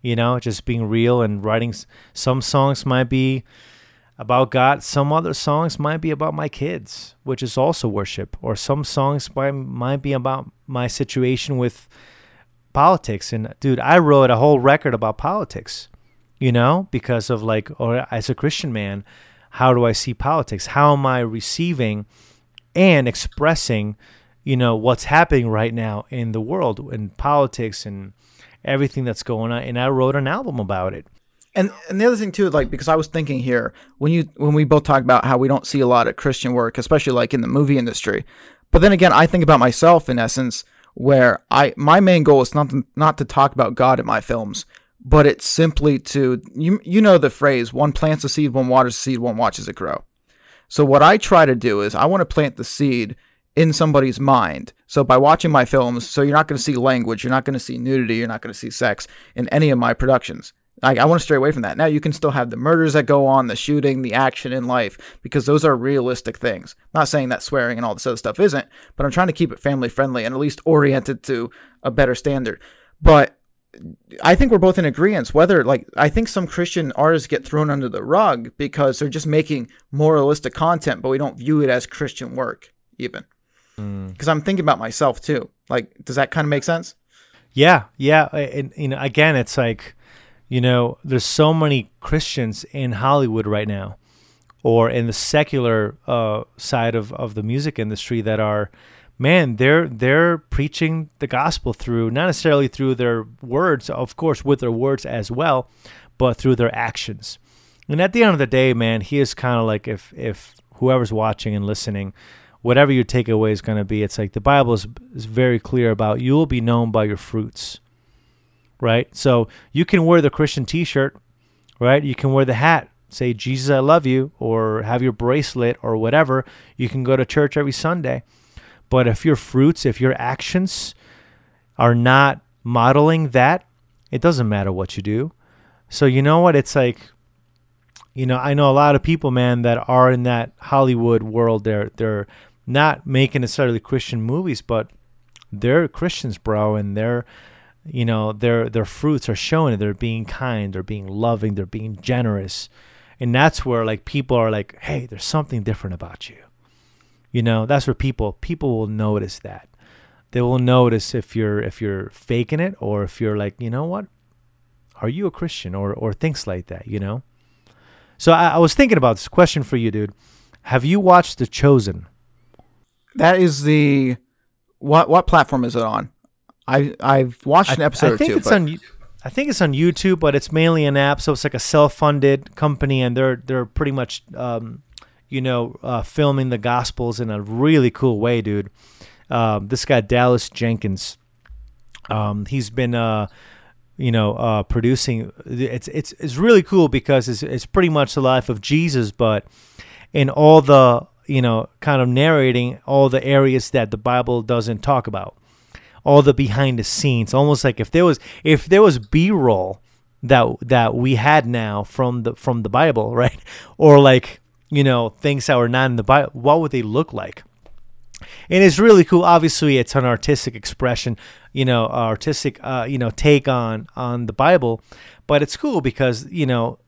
You know, just being real and writing. Some songs might be about God. Some other songs might be about my kids, which is also worship. Or some songs might might be about my situation with politics. And dude, I wrote a whole record about politics. You know, because of like, or as a Christian man, how do I see politics? How am I receiving and expressing? You know what's happening right now in the world in politics and everything that's going on and i wrote an album about it. And and the other thing too like because i was thinking here when you when we both talk about how we don't see a lot of christian work especially like in the movie industry but then again i think about myself in essence where i my main goal is not to, not to talk about god in my films but it's simply to you you know the phrase one plants a seed one waters a seed one watches it grow. So what i try to do is i want to plant the seed in somebody's mind. So by watching my films, so you're not going to see language, you're not going to see nudity, you're not going to see sex in any of my productions. I, I want to stray away from that. Now you can still have the murders that go on, the shooting, the action in life, because those are realistic things. Not saying that swearing and all this other stuff isn't, but I'm trying to keep it family friendly and at least oriented to a better standard. But I think we're both in agreement. Whether like I think some Christian artists get thrown under the rug because they're just making moralistic content, but we don't view it as Christian work even. Mm. because mm. I'm thinking about myself too. Like, does that kind of make sense? Yeah, yeah. And you know, again, it's like, you know, there's so many Christians in Hollywood right now, or in the secular uh, side of of the music industry that are man, they're they're preaching the gospel through not necessarily through their words, of course, with their words as well, but through their actions. And at the end of the day, man, he is kind of like if if whoever's watching and listening, whatever your takeaway is going to be, it's like the Bible is, is very clear about you will be known by your fruits, right? So you can wear the Christian T-shirt, right? You can wear the hat, say Jesus, I love you, or have your bracelet or whatever. You can go to church every Sunday, but if your fruits, if your actions are not modeling that, it doesn't matter what you do. So you know what? It's like you know, I know a lot of people, man, that are in that Hollywood world. They're they're not making necessarily Christian movies, but they're Christians, bro, and they're you know their their fruits are showing. They're being kind, they're being loving, they're being generous, and that's where like people are like, hey, there's something different about you. You know, that's where people people will notice that. They will notice if you're if you're faking it or if you're like, you know what, are you a Christian or or things like that. You know. So I, I was thinking about this question for you, dude. Have you watched The Chosen? That is the what what platform is it on? I I've watched an episode I, I think or two. it's but on. I think it's on YouTube, but it's mainly an app, so it's like a self-funded company, and they're they're pretty much, um, you know, uh, filming the Gospels in a really cool way, dude. Um, this guy Dallas Jenkins, um, he's been, uh, you know, uh, producing. It's it's it's really cool because it's it's pretty much the life of Jesus, but in all the you know, kind of narrating all the areas that the Bible doesn't talk about. All the behind the scenes almost like if there was if there was b-roll that that we had now from the from the bible right? Or like you know things that were not in the bible what would they look like? And it's really cool. Obviously it's an artistic expression you know artistic uh, you know take on on the bible. But it's cool because you know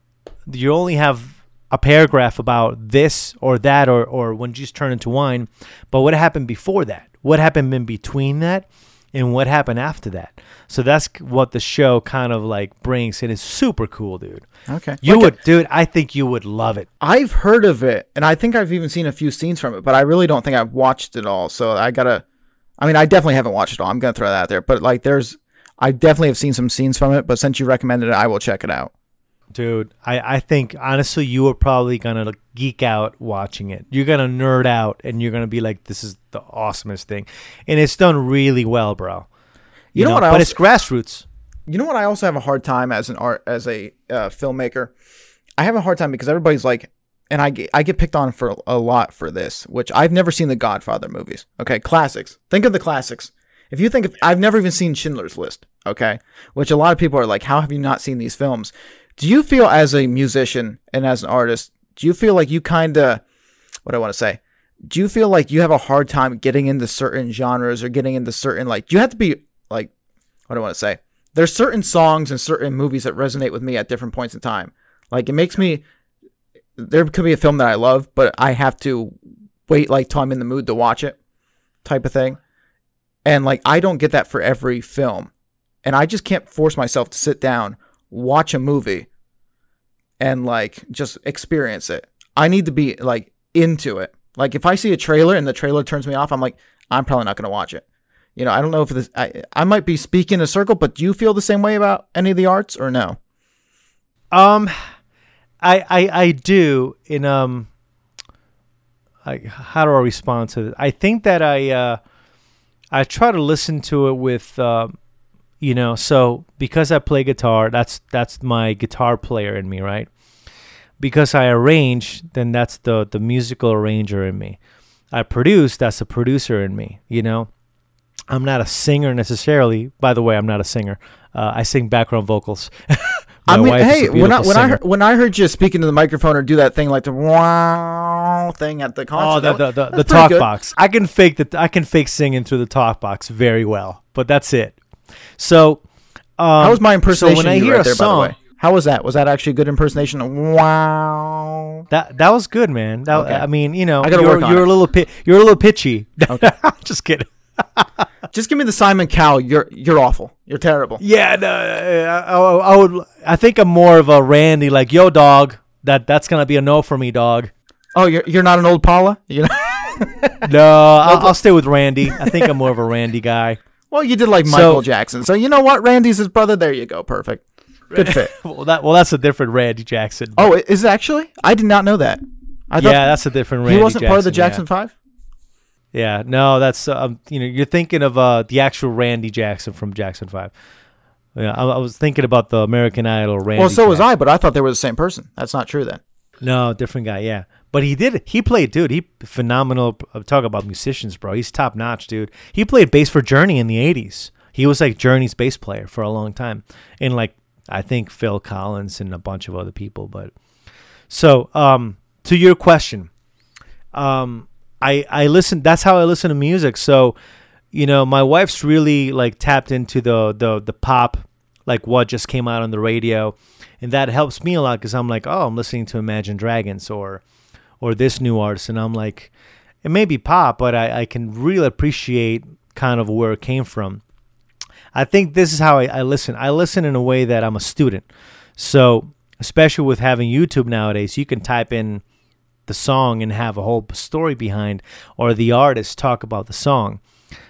you only have a paragraph about this or that or or when Jesus turned into wine but what happened before that what happened in between that and what happened after that. So that's what the show kind of like brings, and it's super cool, dude. okay. You Like, would, dude. I think you would love it. I've heard of it, and I think I've even seen a few scenes from it, but I really don't think I've watched it all. So I gotta. I mean, I definitely haven't watched it all. I'm gonna throw that out there, but like, there's. I definitely have seen some scenes from it, but since you recommended it, I will check it out. Dude, I, I think honestly you are probably gonna geek out watching it. You're gonna nerd out and you're gonna be like, This is the awesomest thing. And it's done really well, bro. You know what I But also- it's grassroots. You know what? I also have a hard time as an art as a uh, filmmaker. I have a hard time because everybody's like, and I get, I get picked on for a lot for this, which I've never seen the Godfather movies. Okay, classics. Think of the classics. If you think of, I've never even seen Schindler's List. Okay, which a lot of people are like, how have you not seen these films? Do you feel as a musician and as an artist, do you feel like you kind of, what do I want to say? Do you feel like you have a hard time getting into certain genres or getting into certain like? Do you have to be like, what do I want to say? there's certain songs and certain movies that resonate with me at different points in time. Like it makes me there could be a film that I love, but I have to wait like till I'm in the mood to watch it type of thing. And like I don't get that for every film. And I just can't force myself to sit down, watch a movie and like just experience it. I need to be like into it. Like if I see a trailer and the trailer turns me off, I'm like I'm probably not going to watch it. You know, I don't know if this I I might be speaking in a circle, but do you feel the same way about any of the arts or no? Um, I I I do in um. I, how do I respond to it? I think that I uh, I try to listen to it with uh, you know, so because I play guitar, that's that's my guitar player in me, right? Because I arrange, then that's the the musical arranger in me. I produce, that's the producer in me. You know, I'm not a singer necessarily. By the way, I'm not a singer. Uh, I sing background vocals. I mean, hey, when I when I singer. heard, when I heard you speaking to the microphone or do that thing like the wow thing at the concert, Oh, the the, the, the talk good. box. I can fake the I can fake singing through the talk box very well, but that's it. So, um, How was my impersonation? So when I hear right a there, song, by the way, how was that? Was that actually a good impersonation? Wow. that that was good, man. That Okay. I mean, you know, I gotta you're, work on you're it. a little pi- you're a little pitchy. Just kidding. Just give me the Simon Cowell. You're you're awful. You're terrible. Yeah, no, I, I, I would. I think I'm more of a Randy, like yo, dog. That that's gonna be a no for me, dog. Oh, you're you're not an old Paula. You know. no, I'll, I'll stay with Randy. I think I'm more of a Randy guy. Well, you did like So- Michael Jackson, so you know what? Randy's his brother. There you go. Perfect. Good fit. Well, that well, that's a different Randy Jackson. Oh, is it actually? I did not know that. I thought yeah, that's a different Randy. he wasn't part of the yeah. Jackson Five. Yeah, no, that's um, you know, you're thinking of uh the actual Randy Jackson from Jackson Five. Yeah, I, I was thinking about the American Idol Randy. Well, so was I, but I thought they were the same person. That's not true then. No, different guy. Yeah, but he did. He played, dude. He phenomenal. Talk about musicians, bro. He's top notch, dude. He played bass for Journey in the '80s. He was like Journey's bass player for a long time, and like I think Phil Collins and a bunch of other people. But so, um, to your question, um, I I listen. That's how I listen to music. So, you know, my wife's really like tapped into the the the pop, like what just came out on the radio, and that helps me a lot because I'm like, oh, I'm listening to Imagine Dragons or or this new artist, and I'm like, it may be pop, but I I can really appreciate kind of where it came from. I think this is how I, I listen. I listen in a way that I'm a student. So, especially with having YouTube nowadays, you can type in the song and have a whole story behind, or the artist talk about the song.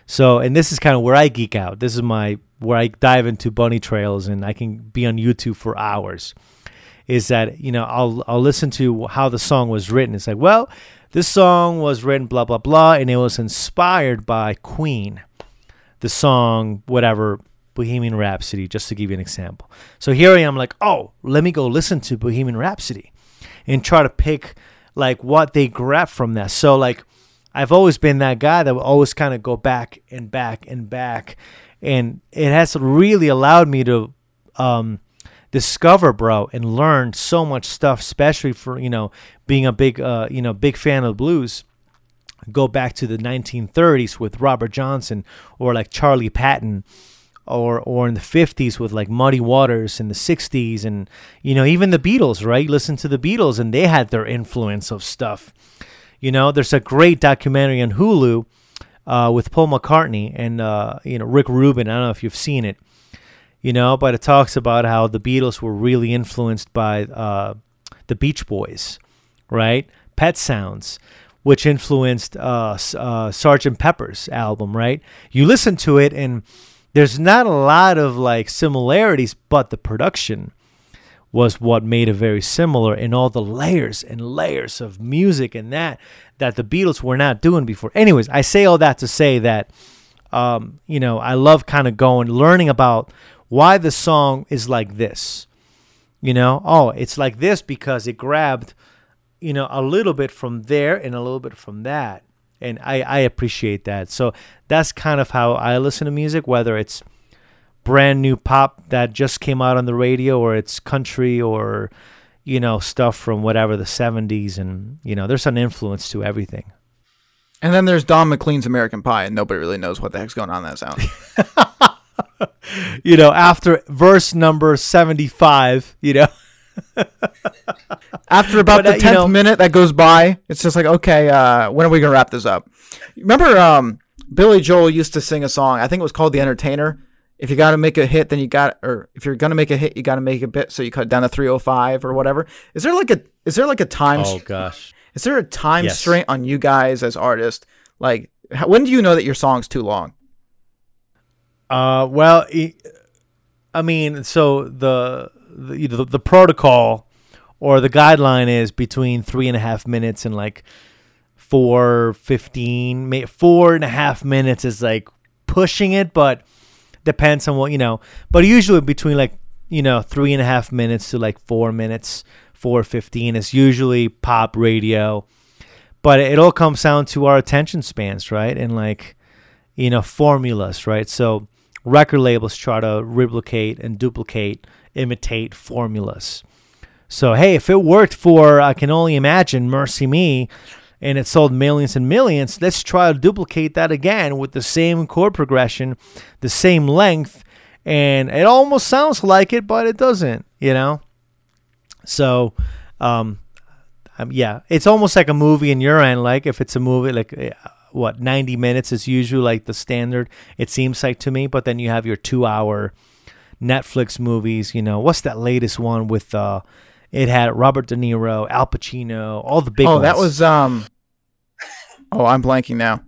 So, and this is kind of where I geek out. This is my where I dive into bunny trails, and I can be on YouTube for hours. Is that you know I'll I'll listen to how the song was written. It's like, well, this song was written blah blah blah, and it was inspired by Queen the song, whatever, Bohemian Rhapsody, just to give you an example. So here I am, like, oh, let me go listen to Bohemian Rhapsody and try to pick like what they grab from that. So like, I've always been that guy that will always kind of go back and back and back, and it has really allowed me to um, discover, bro, and learn so much stuff, especially for you know being a big uh, you know big fan of the blues. Go back to the 1930s with Robert Johnson or like Charlie Patton or or in the 50s with like Muddy Waters in the 60s and you know even the Beatles right? Listen to the Beatles and they had their influence of stuff. You know there's a great documentary on Hulu uh, with Paul McCartney and uh, you know Rick Rubin. I don't know if you've seen it you know but it talks about how the Beatles were really influenced by uh, the Beach Boys right Pet Sounds which influenced uh, uh, Sergeant Pepper's album, right? You listen to it, and there's not a lot of like similarities, but the production was what made it very similar, in all the layers and layers of music and that that the Beatles were not doing before. Anyways, I say all that to say that um, you know I love kind of going learning about why the song is like this. You know, oh, it's like this because it grabbed you know a little bit from there and a little bit from that and i i appreciate that so that's kind of how i listen to music whether it's brand new pop that just came out on the radio or it's country or you know stuff from whatever the 70s and you know there's an influence to everything And then there's Don McLean's American Pie, and nobody really knows what the heck's going on in that sound. you know after verse number 75 you know After about But, the uh, you tenth know- minute that goes by, it's just like, okay, uh, when are we gonna wrap this up? Remember, um, Billy Joel used to sing a song. I think it was called "The Entertainer." If you got to make a hit, then you got, or if you're gonna make a hit, you got to make a bit. So you cut down to 305 or whatever. Is there like a, is there like a time, oh gosh is there a time Yes. strain on you guys as artists? Like, how, when do you know that your song's too long? Uh, well, I mean, so the the, the the protocol or the guideline is between three and a half minutes and like four fifteen. Four and a half minutes is like pushing it, but depends on what you know. But usually between like you know three and a half minutes to like four minutes, four fifteen is usually pop radio. But it all comes down to our attention spans, right? And like you know formulas right so record labels try to replicate and duplicate imitate formulas so hey if it worked for i can only imagine MercyMe and it sold millions and millions let's try to duplicate that again with the same chord progression the same length and it almost sounds like it but it doesn't you know so um um, yeah, it's almost like a movie in your end. Like if it's a movie, like what ninety minutes is usually like the standard. It seems like to me, but then you have your two-hour Netflix movies. You know, what's that latest one with? uh It had Robert De Niro, Al Pacino, all the big. oh, ones. that was um, Oh, I'm blanking now.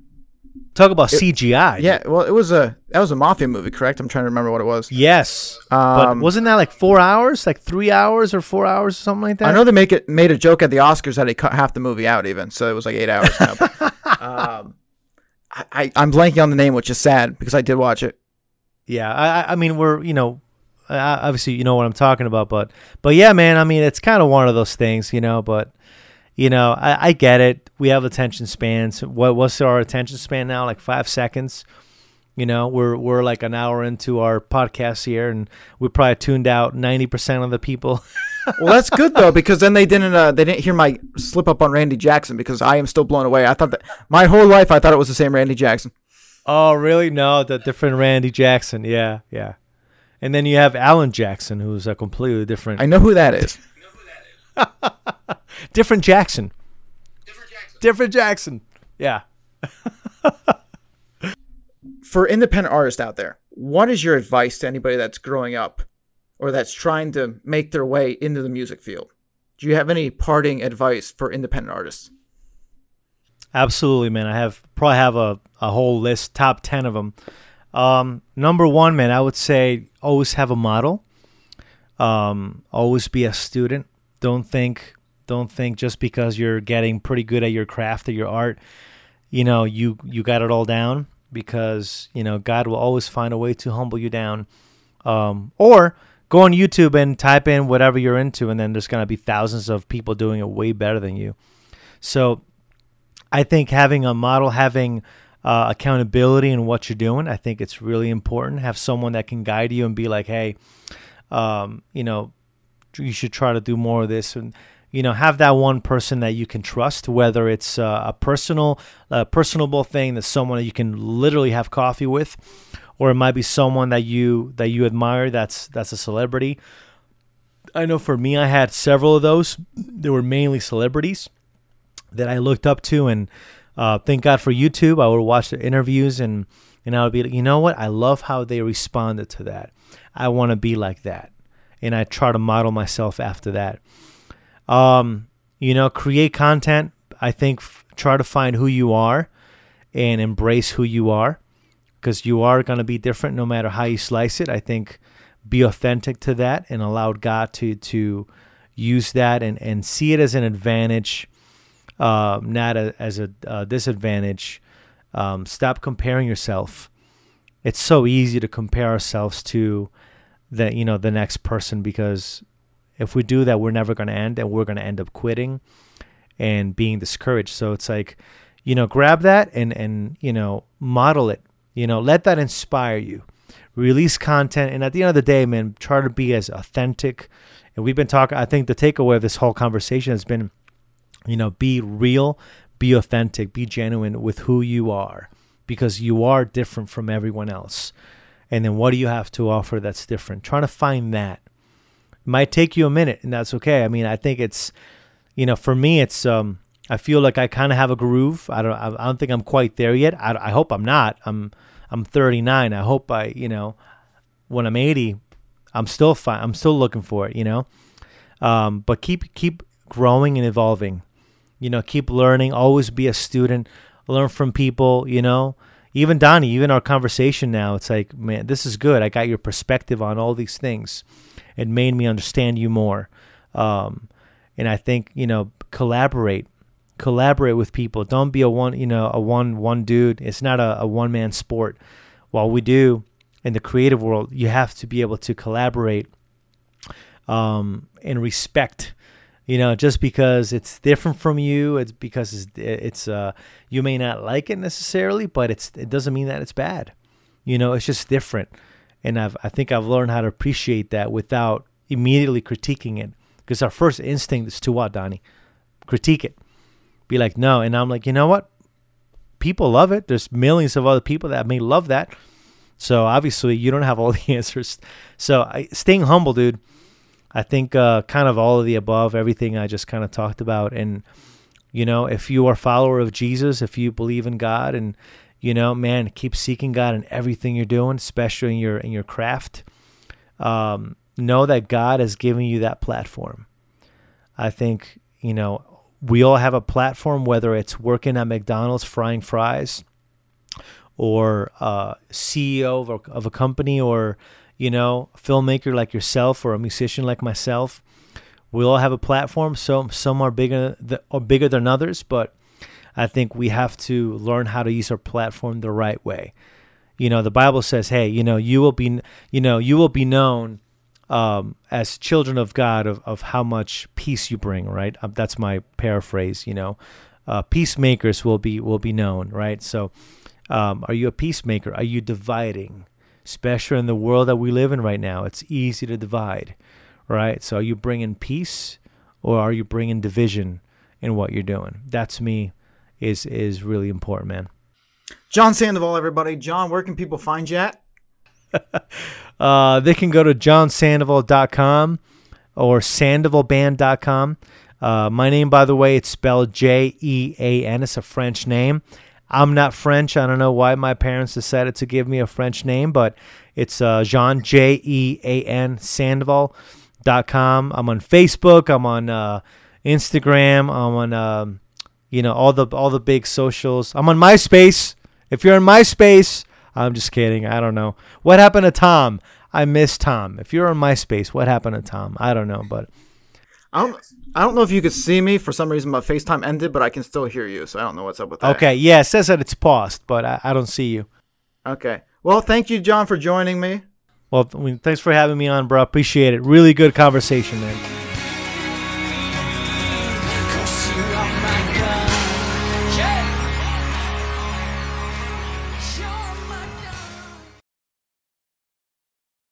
Talk about CGI. Yeah, well, it was a that was a mafia movie, correct? I'm trying to remember what it was. Yes. but Um, wasn't that like four hours, like three hours or four hours or something like that? I know they make it made a joke at the Oscars that they cut half the movie out, even so it was like eight hours. Now, but, um, I, I I'm blanking on the name, which is sad because I did watch it. Yeah, I, I- mean, we're you know, obviously you know what I'm talking about, but but yeah, man, I mean, it's kind of one of those things, you know. But you know, I, I get it. We have attention spans. What what's our attention span now? Like five seconds. You know, we're we're like an hour into our podcast here, and we probably tuned out ninety percent of the people. Well, that's good though because then they didn't uh, they didn't hear my slip up on Randy Jackson because I am still blown away. I thought that my whole life I thought it was the same Randy Jackson. oh, really? No, the different Randy Jackson. Yeah, yeah. And then you have Alan Jackson, who's a completely different I know who that is. different Jackson. Different Jackson. Different Jackson. Yeah. For independent artists out there, what is your advice to anybody that's growing up or that's trying to make their way into the music field? Do you have any parting advice for independent artists? Absolutely, man. I have probably have a, a whole list, top ten of them. Um, number one, man, I would say always have a model. Um, always be a student. Don't think don't think just because you're getting pretty good at your craft or your art, you know, you you got it all down because, you know, God will always find a way to humble you down. Um, or go on YouTube and type in whatever you're into and then there's going to be thousands of people doing it way better than you. So, I think having a model, having uh, accountability in what you're doing, I think it's really important. Have someone that can guide you and be like, hey, um, you know, you should try to do more of this, and you know, have that one person that you can trust, whether it's uh, a personal, a personable thing that someone that you can literally have coffee with, or it might be someone that you that you admire that's that's a celebrity. I know for me, I had several of those. They were mainly celebrities that I looked up to, and uh, thank God for YouTube. I would watch their interviews, and and I would be like, you know what? I love how they responded to that. I want to be like that, and I try to model myself after that. Um, you know, create content. I think f- try to find who you are, and embrace who you are, because you are going to be different no matter how you slice it. I think be authentic to that, and allow God to to use that and and see it as an advantage uh, not a, as a uh, disadvantage. Um, stop comparing yourself. It's so easy to compare ourselves to the you know the next person because if we do that, we're never going to end, and we're going to end up quitting and being discouraged. So it's like, you know, grab that and and you know model it. You know, let that inspire you. Release content, and at the end of the day, man, try to be as authentic. And we've been talking. I think the takeaway of this whole conversation has been you know be real be authentic be genuine with who you are because you are different from everyone else and then what do you have to offer that's different trying to find that might take you a minute and that's okay i mean i think it's you know for me it's um i feel like i kind of have a groove. I don't i don't think i'm quite there yet. I, I hope i'm not. I'm i'm 39 i hope i you know when i'm 80 i'm still fine i'm still looking for it you know? Um but keep keep growing and evolving. You know keep learning. Always be a student. Learn from people you know? Even donnie even our conversation now it's like man this is good. I got your perspective on all these things. It made me understand you more. Um, and i think you know collaborate collaborate with people. Don't be a one you know a one one dude. It's not a, a one man sport. While we do in the creative world you have to be able to collaborate um, and respect you know just because it's different from you it's because it's it's uh you may not like it necessarily but it's it doesn't mean that it's bad. You know it's just different. And i've i think i've learned how to appreciate that without immediately critiquing it. Because our first instinct is to what donnie? Critique it be like no and i'm like you know what people love it there's millions of other people that may love that so obviously you don't have all the answers so I, staying humble dude I think uh, kind of all of the above, everything I just kind of talked about. And, you know, if you are a follower of Jesus, if you believe in God and, you know, man, keep seeking God in everything you're doing, especially in your, in your craft. Um, know that God has given you that platform. I think, you know, we all have a platform, whether it's working at McDonald's frying fries, or uh, CEO of a, of a company, or you know, filmmaker like yourself, or a musician like myself. We all have a platform. So some are bigger, th- bigger than others, but I think we have to learn how to use our platform the right way. You know, the Bible says, "Hey, you know, you will be, you know, you will be known um, as children of God of, of how much peace you bring." Right? Um, that's my paraphrase. You know, uh, peacemakers will be will be known. Right? So, um, are you a peacemaker? Are you dividing? Especially in the world that we live in right now, it's easy to divide. Right? So, are you bringing peace, or are you bringing division in what you're doing? That's me is is really important, man. Jean Sandoval, everybody. Jean, where can people find you at? uh, they can go to jeansandoval.com or sandovalband.com. Uh, my name, by the way, it's spelled J E A N. It's a French name. I'm not French. I don't know why my parents decided to give me a French name, but it's uh, Jean, J E A N, Sandoval.com. I'm on Facebook. I'm on uh, Instagram. I'm on. Um, you know all the all the big socials. I'm on MySpace. If you're on MySpace, I'm just kidding. I don't know what happened to Tom. I miss Tom. If you're on MySpace, what happened to Tom? I don't know, but I don't. I don't know if you could see me. For some reason, my FaceTime ended, but I can still hear you. So I don't know what's up with that. Okay, yeah, it says that it's paused, but I, I don't see you. Okay. Well, thank you, Jean, for joining me. Well, thanks for having me on, bro. Appreciate it. Really good conversation, man.